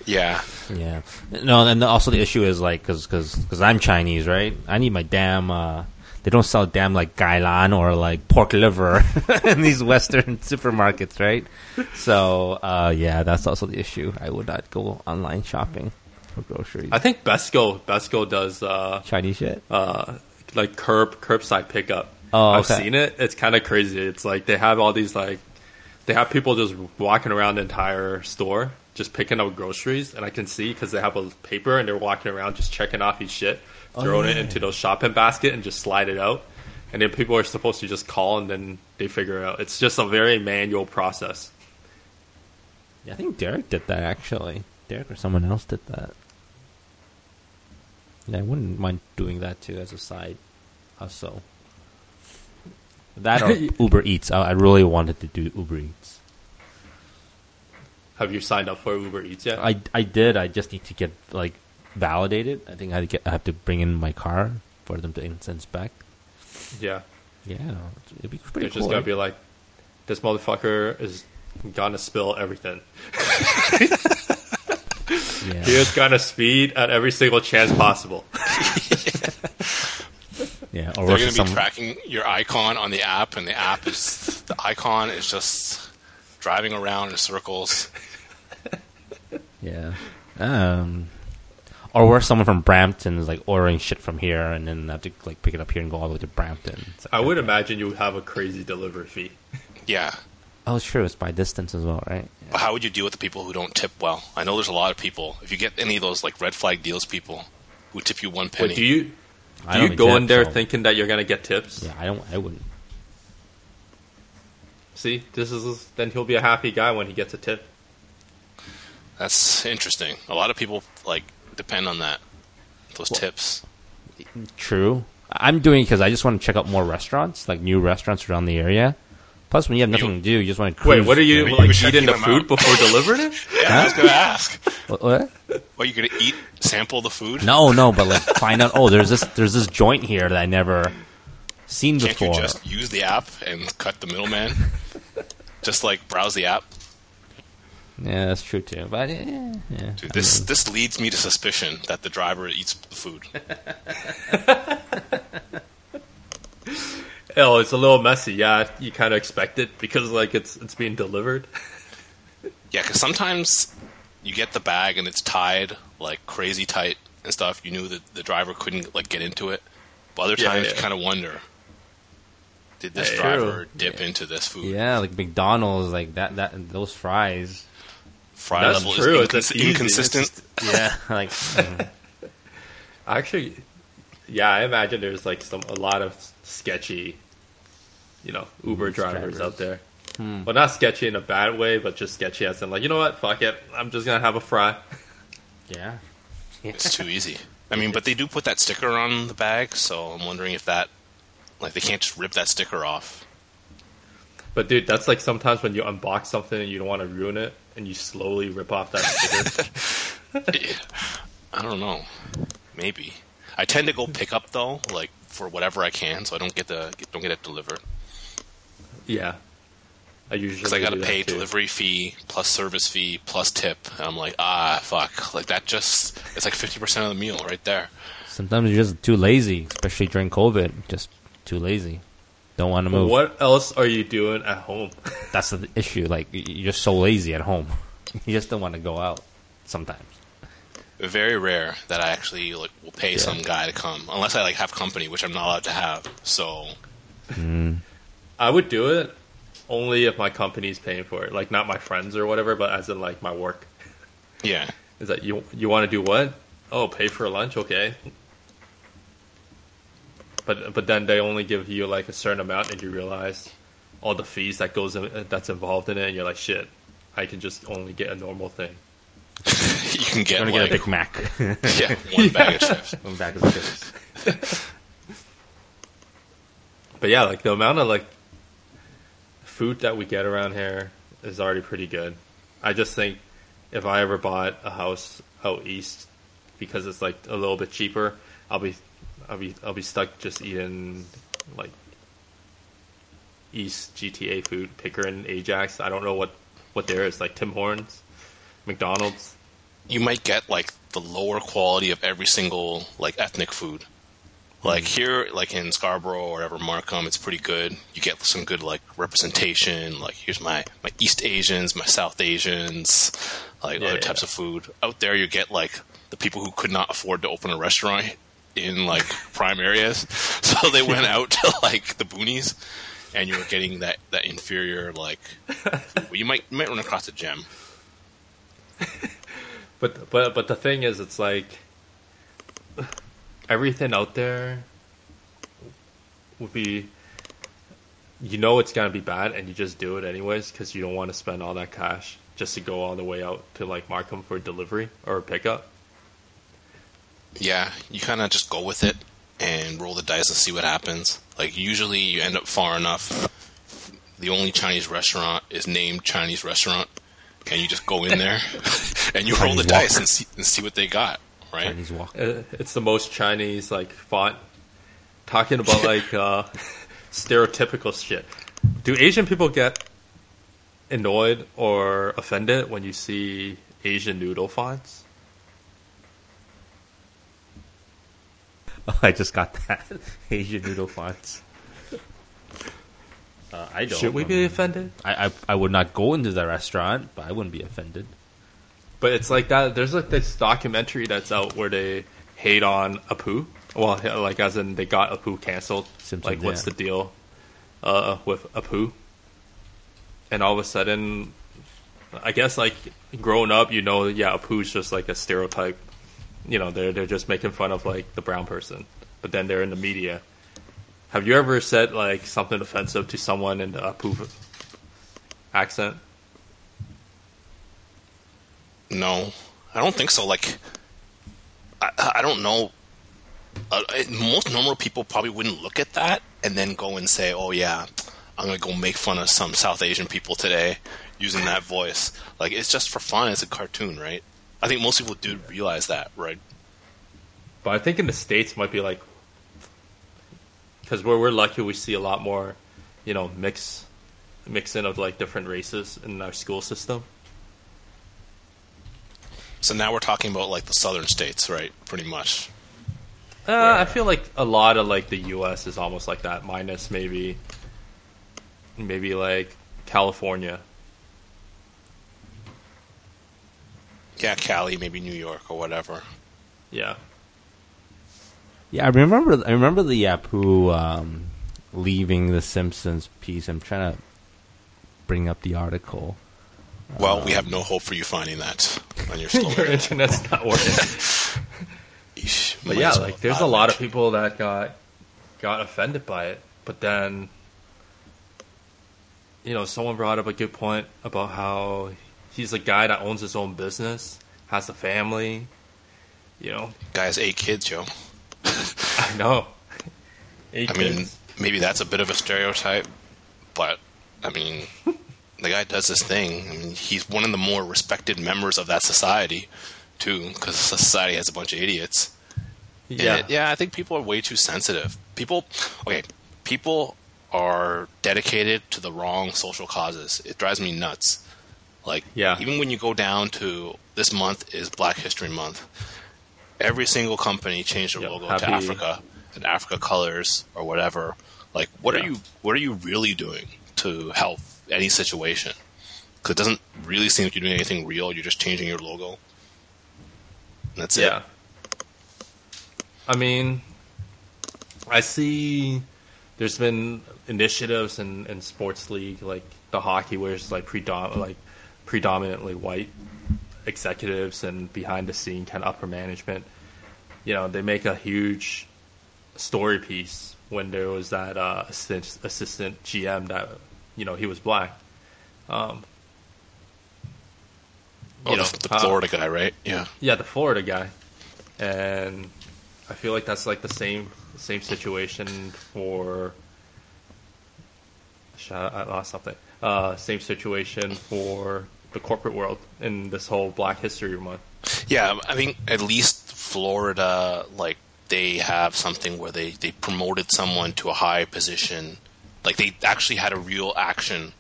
yeah. Yeah. No, and also the issue is like because because I'm Chinese, right? I need my damn. Uh, they don't sell damn like gailan or like pork liver in these Western supermarkets, right? So uh, yeah, that's also the issue. I would not go online shopping for groceries. I think Besco Besco does uh, Chinese shit. uh, like curb curbside pickup. Oh, I've okay. seen it. It's kind of crazy. It's like they have all these like they have people just walking around the entire store just picking up groceries, and I can see because they have a paper and they're walking around just checking off each shit, Oh, throwing it into those shopping basket and just slide it out. And then people are supposed to just call and then they figure it out. It's just a very manual process. Yeah, I think Derek did that actually. Derek or someone else did that. Yeah, I wouldn't mind doing that too as a side hustle. That or [laughs] Uber Eats. I, I really wanted to do Uber Eats. Have you signed up for Uber Eats yet? I, I did. I just need to get like validated. I think I, get, I have to bring in my car for them to ins- inspect. yeah. Yeah, it'd be pretty They're cool. just gonna right? be like, this motherfucker is gonna spill everything. [laughs] [laughs] yeah. He is gonna speed at every single chance possible. [laughs] yeah, or They're going to be some, tracking your icon on the app, and the app is the icon is just driving around in circles. Yeah. Um, or where someone from Brampton is like ordering shit from here, and then have to like pick it up here and go all the way to Brampton. Like, I would imagine you would have a crazy delivery fee. Yeah. Oh, it's true. It's by distance as well, right? But how would you deal with the people who don't tip well? I know there's a lot of people. If you get any of those like red flag deals people who tip you one penny, Wait, do you do don't you go tip, in there so- thinking that you're gonna get tips? Yeah, I don't. I wouldn't. See, this is then he'll be a happy guy when he gets a tip. that's interesting. A lot of people like depend on that. Those tips. True. I'm doing because I just want to check out more restaurants, like new restaurants around the area. Plus, when you have nothing to do, you just want to. Wait, cruise. what are you you like were checking eating the food out. before delivering it? [laughs] Yeah, I was gonna ask. What? what? What you gonna eat? Sample the food? No, no, but like find out. Oh, there's this. There's this joint here that I never seen Can't before. you just use the app and cut the middleman? [laughs] just like browse the app. Yeah, that's true too. But yeah, yeah. Dude, I this mean, this leads me to suspicion that the driver eats the food. [laughs] Oh, it's a little messy. Yeah, you kind of expect it because like it's it's being delivered. [laughs] Yeah, because sometimes you get the bag and it's tied like crazy tight and stuff. You knew that the driver couldn't like get into it. But other times yeah. you kind of wonder, did this Hey. driver dip into this food? yeah, like McDonald's, like that. That those fries. Fry That's level true, is it's just incons- easy. inconsistent. Yeah, [laughs] like mm, [laughs] Actually, yeah, I imagine there's like some a lot of sketchy, you know, Uber drivers, drivers. out there. Hmm. but not sketchy in a bad way, but just sketchy as in like, you know what, fuck it, I'm just gonna have a fry. [laughs] yeah. [laughs] It's too easy. I mean, but they do put that sticker on the bag, so I'm wondering if that, like, they can't just rip that sticker off. But dude, that's like sometimes when you unbox something and you don't want to ruin it, and you slowly rip off that sticker. [laughs] I don't know. Maybe. I tend to go pick up though, like for whatever I can, so I don't get the don't get it delivered yeah, I usually because I got to do pay delivery fee plus service fee plus tip. And I'm like, ah, fuck, like that just it's like fifty percent of the meal right there. Sometimes you're just too lazy, especially during COVID. Just too lazy. Don't want to move. What else are you doing at home? [laughs] That's the issue. Like you're just so lazy at home. [laughs] You just don't want to go out. Sometimes. Very rare that I actually like will pay some guy to come, unless I like have company, which I'm not allowed to have. So I would do it only if my company's paying for it, like not my friends or whatever, but as in like my work. yeah, Is that you? You want to do what? Oh, pay for lunch, okay. But but then they only give you like a certain amount, and you realize all the fees that goes in, that's involved in it, and you're like, shit, I can just only get a normal thing. [laughs] you can get I'm gonna like get a Big Mac. [laughs] yeah [laughs] one bag of chips. One bag of chips. But yeah, like the amount of like food that we get around here is already pretty good. I just think if I ever bought a house out east because it's like a little bit cheaper, I'll be I'll be I'll be stuck just eating like East GTA food, Pickering, Ajax. I don't know what what there is like Tim Hortons, McDonald's. You might get like the lower quality of every single like ethnic food. Like mm. here, like in Scarborough or whatever, Markham, it's pretty good. You get some good like representation. Like here's my my East Asians, my South Asians, like Yeah, other yeah. types of food. Out there, you get like the people who could not afford to open a restaurant in like [laughs] prime areas, so they went out to like the boonies, and you were getting that that inferior like. well, [laughs] you might you might run across a gem. [laughs] But but but the thing is, it's like everything out there would be. You know it's gonna be bad, and you just do it anyways because you don't want to spend all that cash just to go all the way out to like Markham for delivery or pickup. yeah, you kind of just go with it and roll the dice and see what happens. Like usually, you end up far enough. The only Chinese restaurant is named Chinese restaurant, and you just go in there [laughs] and you roll the dice and see and see what they got. Right? Chinese wok. Uh, It's the most Chinese like font. Talking about [laughs] like uh, stereotypical shit. Do Asian people get annoyed or offended when you see Asian noodle fonts? Oh, [laughs] I just got that [laughs] Asian noodle fonts. Uh, I don't. Should we be offended? I, I I would not go into the restaurant, but I wouldn't be offended. But it's like that. There's like this documentary that's out where they hate on Apu. Well, like as in they got Apu canceled. Simpsons, like, what's yeah. the deal uh, with Apu? And all of a sudden, I guess like growing up, you know, yeah, Apu's just like a stereotype. You know, they're they're just making fun of like the brown person. But then they're in the media. Have you ever said like something offensive to someone in the Apu accent? No, I don't think so. Like, I, I don't know. Uh, most normal people probably wouldn't look at that and then go and say, "Oh yeah, I'm gonna go make fun of some South Asian people today using that voice." Like, it's just for fun. It's a cartoon, right? I think most people do realize that, right? But I think in the states might be like because we're we're lucky we see a lot more, you know, mix mixing of like different races in our school system. So now we're talking about like the southern states, right? Pretty much. Uh, I feel like a lot of like the U.S. is almost like that, minus maybe maybe like California. Yeah, Cali, maybe New York or whatever. Yeah, Yeah, I remember. I remember the Apu um, leaving the Simpsons piece. I'm trying to bring up the article. Well, we have no hope for you finding that on your [laughs] your internet's not working. [laughs] Eesh, But yeah, well like there's a lot of people that got got offended by it. But then you know, someone brought up a good point about how he's a guy that owns his own business, has a family, you know. Guy has eight kids, Joe. [laughs] I know. Eight I mean, maybe that's a bit of a stereotype, but I mean, the guy does his thing. I mean, he's one of the more respected members of that society, too, because society has a bunch of idiots. yeah. And, yeah, I think people are way too sensitive. People, okay, people are dedicated to the wrong social causes. It drives me nuts. Like, Yeah. even when you go down to this month is Black History Month, every single company changed their Yep, logo happy- to Africa and Africa colors or whatever. Like, what Yeah. are you? What are you really doing to help any situation? Because it doesn't really seem like you're doing anything real. You're just changing your logo. That's Yeah. I mean, I see there's been initiatives in, in sports league like the hockey where it's like predom- like predominantly white executives and behind the scene kind of upper management. You know, they make a huge story piece when there was that uh, assistant, assistant GM that you know he was black. Um, Oh, you know, the, the uh, Florida guy, right? Yeah. yeah, the Florida guy, and I feel like that's like the same same situation for. I I lost something. uh, same situation for the corporate world in this whole Black History Month. Yeah, I mean, at least Florida, like they have something where they they promoted someone to a high position, like they actually had a real action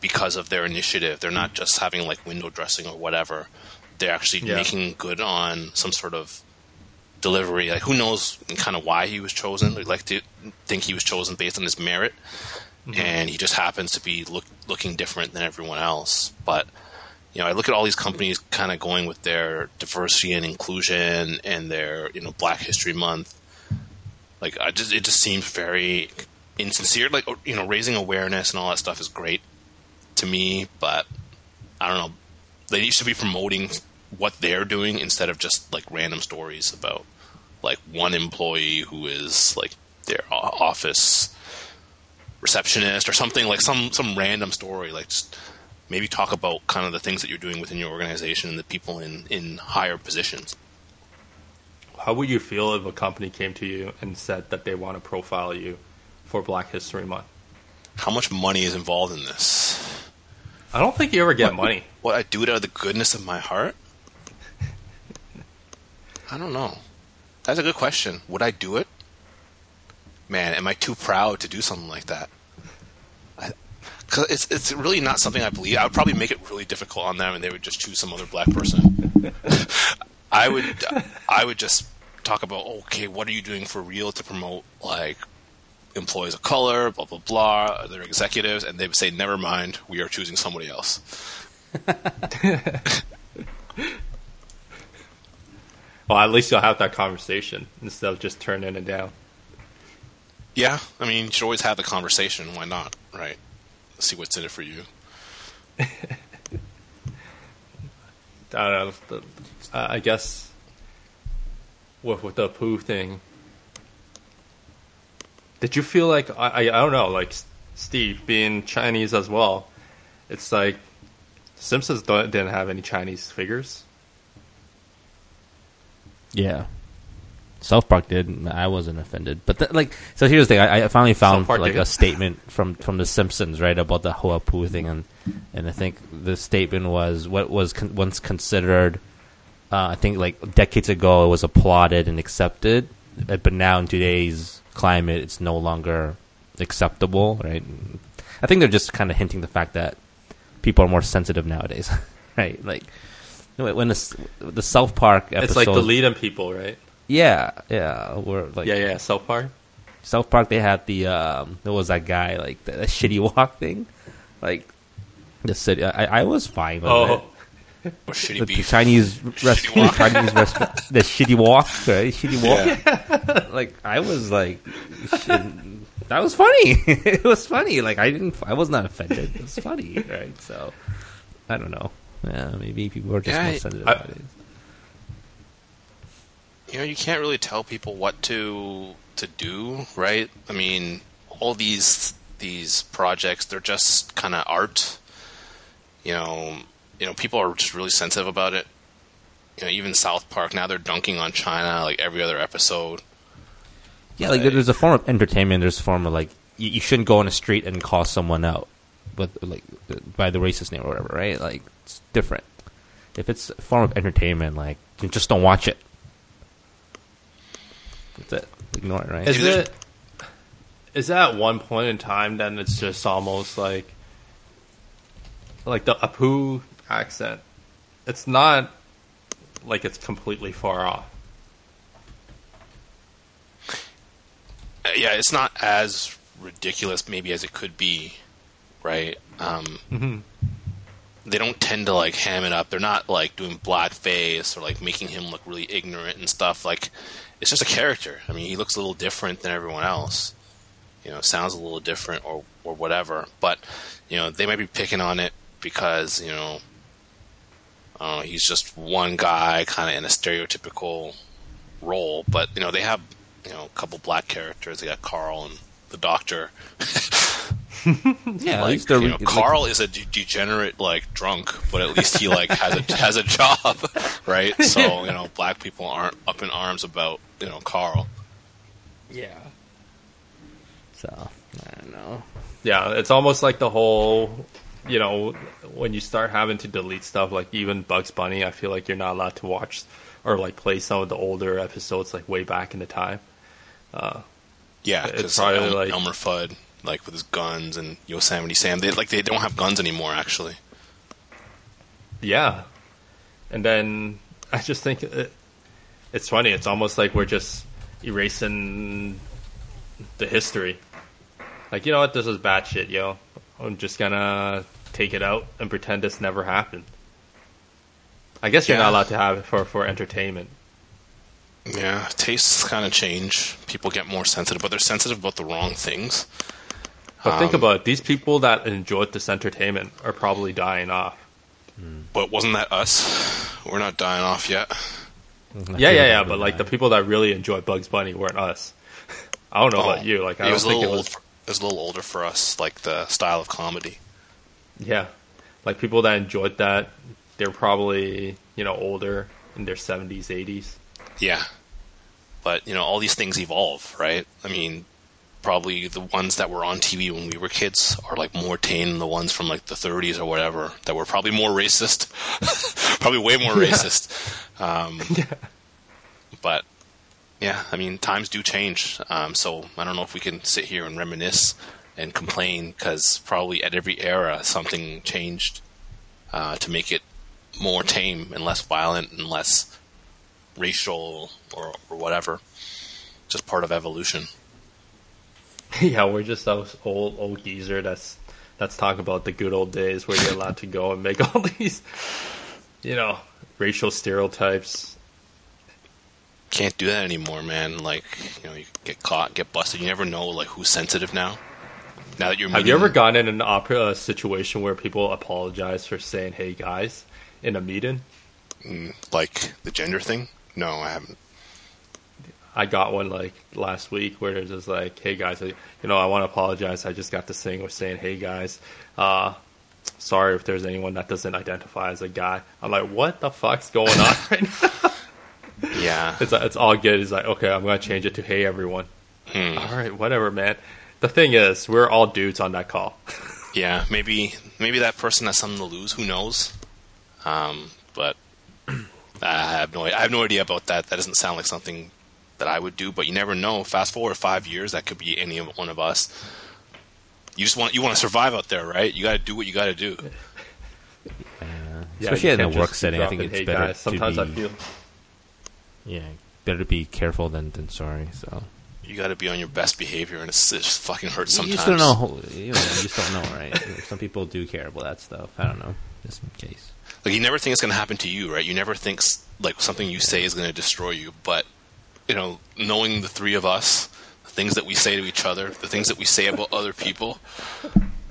because of their initiative. They're not just having like window dressing or whatever. They're actually Yeah. making good on some sort of delivery. Like who knows kind of why he was chosen. We like to think he was chosen based on his merit, mm-hmm. and he just happens to be look, looking different than everyone else. But you know, I look at all these companies kind of going with their diversity and inclusion and their you know Black History Month. Like, I just it just seems very insincere. Like, you know, raising awareness and all that stuff is great to me, but I don't know. They used to be promoting what they're doing instead of just like random stories about like one employee who is like their office receptionist or something like some some random story like just maybe talk about kind of the things that you're doing within your organization and the people in in higher positions How would you feel if a company came to you and said that they want to profile you for Black History Month? how much money is involved in this I don't think you ever get money. what i do it out of the goodness of my heart i don't know that's a good question would i do it man am i too proud to do something like that I, Cause it's it's really not something I believe. I would probably make it really difficult on them, and they would just choose some other black person. [laughs] I would I would just talk about okay, what are you doing for real to promote like employees of color, blah blah blah, other executives, and they would say, never mind, we are choosing somebody else. [laughs] Well, at least you'll have that conversation instead of just turning it down. Yeah, I mean, you should always have the conversation. Why not? Right? See what's in it for you. [laughs] I don't know. The, I guess with with the Apu thing, did you feel like I I, don't know like Steve being Chinese as well? It's like Simpsons don't, didn't have any Chinese figures. Yeah. South Park did. and I wasn't offended, but th- like, so here's the thing. I, I finally found like did. a statement from from The Simpsons, right, about the Apu thing, and and I think the statement was what was con- once considered. Uh, I think like decades ago, it was applauded and accepted, but now in today's climate, it's no longer acceptable, right? I think they're just kind of hinting the fact that people are more sensitive nowadays, [laughs] right? Like when the the South Park episode, It's like deleting people, right? yeah, yeah. We're like Yeah, yeah. South Park. South Park. They had the um, there was that guy like the, the shitty wok thing, like the city. I, I was fine with Oh, it. The, [laughs] the. Chinese restaurant. Chinese restaurant, the shitty wok, right? Shitty wok. [laughs] like I was like, shit, that was funny. [laughs] it was funny. Like I didn't, I was not offended. It was funny, right? So I don't know. Yeah, maybe people are just Yeah, more sensitive I- nowadays. you know you can't really tell people what to to do right i mean all these these projects they're just kind of art you know you know people are just really sensitive about it you know even south park now they're dunking on china like every other episode Yeah, like Like- there's a form of entertainment. There's a form of like you, you shouldn't go on the street and call someone out, with like by the racist name or whatever, right? Like it's different. If it's a form of entertainment, like you just don't watch it. That's it. Ignore it, right? Is Maybe it? Is that at one point in time? Then it's just almost like, like the Apu accent. It's not like it's completely far off. Uh, yeah it's not as ridiculous maybe as it could be right um Mm-hmm. they don't tend to like ham it up. They're not like doing blackface or like making him look really ignorant and stuff. Like it's just a character. I mean, he looks a little different than everyone else. You know, sounds a little different or or whatever. But you know, they might be picking on it because you know, I he's just one guy, kind of in a stereotypical role. But you know, they have you know a couple black characters. They got Carl and the Doctor. yeah, at like, least you know, like- Carl is a de- degenerate like drunk, but at least he like has a [laughs] has a job, [laughs] right? So you know, black people aren't up in arms about you know Carl. Yeah. So I don't know. Yeah, it's almost like the whole, you know, when you start having to delete stuff, like even Bugs Bunny, I feel like you're not allowed to watch or like play some of the older episodes, like way back in the time. Uh, yeah, It's because probably El- like- Elmer Fudd, like with his guns and Yosemite Sam, they like they don't have guns anymore. Actually, Yeah, and then I just think it, it's funny. It's almost like we're just erasing the history. Like you know what, this was bad shit, yo. I'm just gonna take it out and pretend this never happened. I guess you're Yeah. not allowed to have it for for entertainment. yeah, tastes kind of change. People get more sensitive, but they're sensitive about the wrong things. But think Um, about it. These people that enjoyed this entertainment are probably dying off. But wasn't that us? We're not dying off yet. Yeah, yeah, yeah. But like the people that really enjoyed Bugs Bunny weren't us. [laughs] I don't know Oh, about you. Like I it don't was a think little it old. was. For, it was a little older for us, like the style of comedy. Yeah, like people that enjoyed that, they're probably you know older in their seventies, eighties. Yeah. But, you know, all these things evolve, right? I mean, probably the ones that were on TV when we were kids are like more tame than the ones from like the 30s or whatever that were probably more racist. [laughs] probably way more [laughs] racist. Um, [laughs] But, yeah, I mean, times do change. Um, so I don't know if we can sit here and reminisce and complain because probably at every era something changed uh, to make it more tame and less violent and less racial or, or whatever. Just part of evolution. [laughs] yeah, we're just those old old geezer that's that's talking about the good old days where you're allowed to go and make all [laughs] these, you know, racial stereotypes. Can't do that anymore, man. Like, you know, you get caught, get busted. You never know, like, who's sensitive now. Now that you're Have you ever gotten in an opera situation where people apologize for saying "Hey guys" in a meeting? like the gender thing? No, I haven't. I got one like last week where it was like, "Hey guys, I, you know, I want to apologize. I just got this thing with saying, "Hey guys, uh, sorry if there's anyone that doesn't identify as a guy." I'm like, "What the fuck's going on [laughs] right now?" Yeah. It's it's all good. It's like, okay, I'm gonna change it to "Hey everyone." Hmm. All right, whatever, man. The thing is, we're all dudes on that call. [laughs] Yeah, maybe maybe that person has something to lose. Who knows? Um, but I have no I have no idea about that. That doesn't sound like something that I would do. But you never know. Fast forward five years, that could be any one of us. You just want you want to survive out there, right? You got to do what you got to do. Yeah, Especially you in a work setting, I think it's "Hey, better guys." Sometimes to I feel yeah, better to be careful than than sorry. So You got to be on your best behavior, and it's, it just fucking hurts you sometimes. just don't know. You know, you just don't know, right? Some people do care about that stuff. I don't know. Just in case. Like you never think it's going to happen to you, right? You never think like something you say is going to destroy you, but you know, knowing the three of us, the things that we say to each other, the things that we say about other people,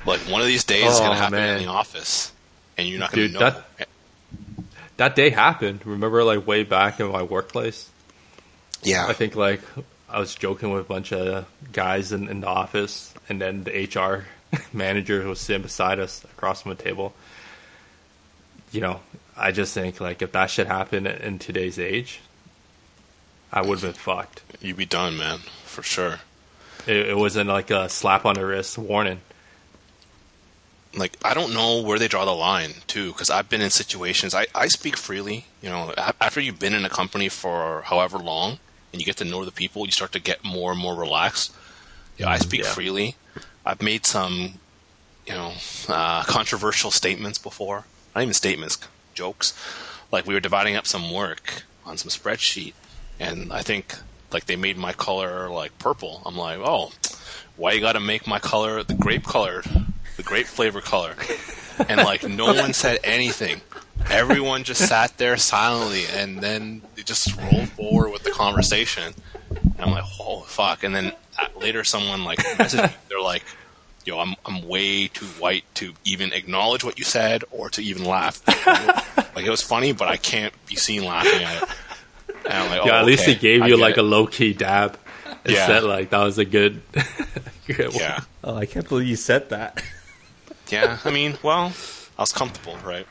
like one of these days it's going Oh, to happen man. in the office, and you're not going to know. that- that day happened. Remember, like way back in my workplace. yeah, I think like I was joking with a bunch of guys in, in the office, and then the HR [laughs] manager was sitting beside us across from the table. You know, I just think like if that shit happened in today's age, I would have been fucked. you'd be done, man, for sure. It, it wasn't like a slap on the wrist warning. like I don't know where they draw the line too, because I've been in situations. I, I speak freely, you know. After you've been in a company for however long, and you get to know the people, you start to get more and more relaxed. Yeah, I speak Yeah. freely. I've made some, you know, uh, controversial statements before. Not even statements, jokes. Like we were dividing up some work on some spreadsheet, and I think like they made my color like purple. I'm like, oh, why you got to make my color the grape colored, the grape flavor color? And like no [laughs] one said anything. Everyone just sat there silently, and then they just rolled forward with the conversation. And I'm like, oh fuck! And then uh, later, someone like messaged me. They're like, "Yo, I'm I'm way too white to even acknowledge what you said or to even laugh. like it was funny, but I can't be seen laughing at it." And I'm like, yeah, oh, at least okay, he gave I you like it. a low key dab. It Yeah. said like that was a good. [laughs] good one. yeah, Oh, I can't believe you said that. yeah. I mean, well, I was comfortable, right?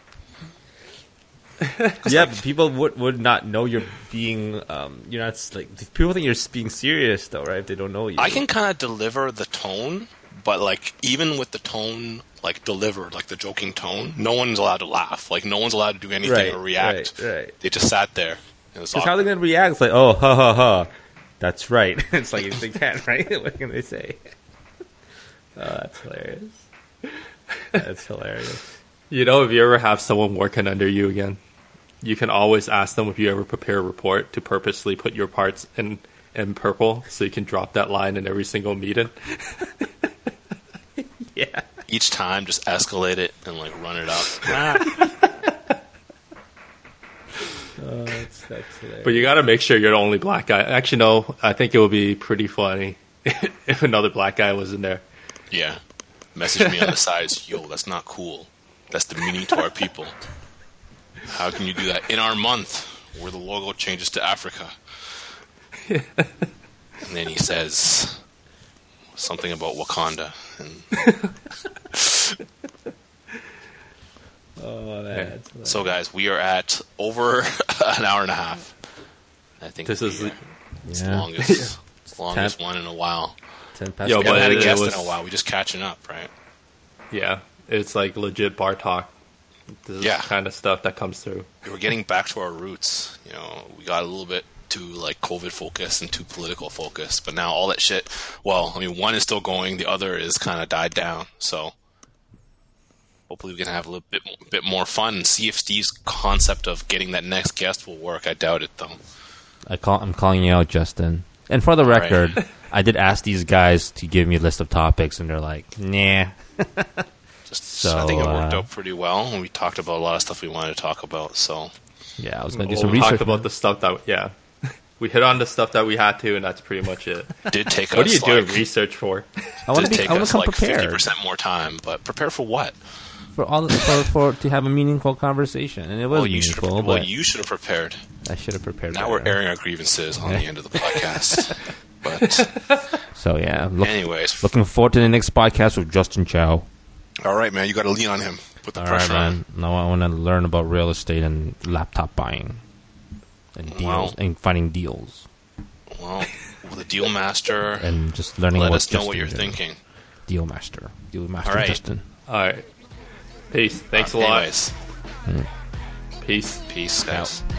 [laughs] yeah, but people would would not know you're being um, you're not like people think you're being serious though, right? If they don't know you. I can kind of deliver the tone, but like even with the tone like delivered, like the joking tone, no one's allowed to laugh. Like no one's allowed to do anything Right, or react. right, right. They just sat there. Because how are they gonna react? It's like, oh, ha ha ha. That's right. [laughs] it's like they can't, [laughs] right? what can they say? Oh, that's hilarious. That's hilarious. You know, if you ever have someone working under you again, you can always ask them if you ever prepare a report to purposely put your parts in in purple so you can drop that line in every single meeting. [laughs] Yeah. Each time, just escalate it and like run it up. [laughs] Ah. [laughs] Oh, that's, that's. But you got to make sure you're the only black guy. Actually, no, I think it would be pretty funny if another black guy was in there. Yeah. Message me on the sides. Yo, that's not cool. That's demeaning to our people. How can you do that in our month where the logo changes to Africa? and then he says something about Wakanda. And oh, that's hilarious. so, guys, we are at over [laughs] an hour and a half. I think This is we- the- it's the Yeah. longest, it's [laughs] longest Tap. one in a while. Ten past Yo, We but haven't had a it- it guest was- in a while. We're just catching up, right? Yeah, it's like legit bar talk. This Yeah. the kind of stuff that comes through. we're getting back to our roots. You know, we got a little bit too like COVID focused and too political focused, but now all that shit. Well, I mean, one is still going, the other is kind of died down. So hopefully, we can have a little bit bit more fun and see if Steve's concept of getting that next guest will work. I doubt it though. I call, I'm calling you out, Justin. And for the right. record, I did ask these guys to give me a list of topics, and they're like, "Nah." [laughs] Just I think it worked uh, out pretty well, and we talked about a lot of stuff we wanted to talk about. So Yeah, I was gonna do Well, some we research. talked about the stuff that yeah, [laughs] we hit on the stuff that we had to, and that's pretty much it. [laughs] did take what are us you doing research for? I want to be. take I want us to come like fifty prepared percent more time, but prepare for what? for all for, for to have a meaningful conversation, and it was Well, you should meaningful. have. Well, you should have prepared. I should have prepared. Now we're better. airing our grievances on the [laughs] end of the podcast. but So yeah, look, anyways, looking forward to the next podcast with Justin Chow. All right, man, you got to lean on him. Put the All right, pressure on. man. Now I want to learn about real estate and laptop buying and deals Wow. and finding deals Well, with the deal master, and just learning. let what us know Justin what you're did. thinking. Deal master, deal master, All right. Justin. All right, peace. Thanks Uh, a lot. anyways, Peace. peace, guys. Out.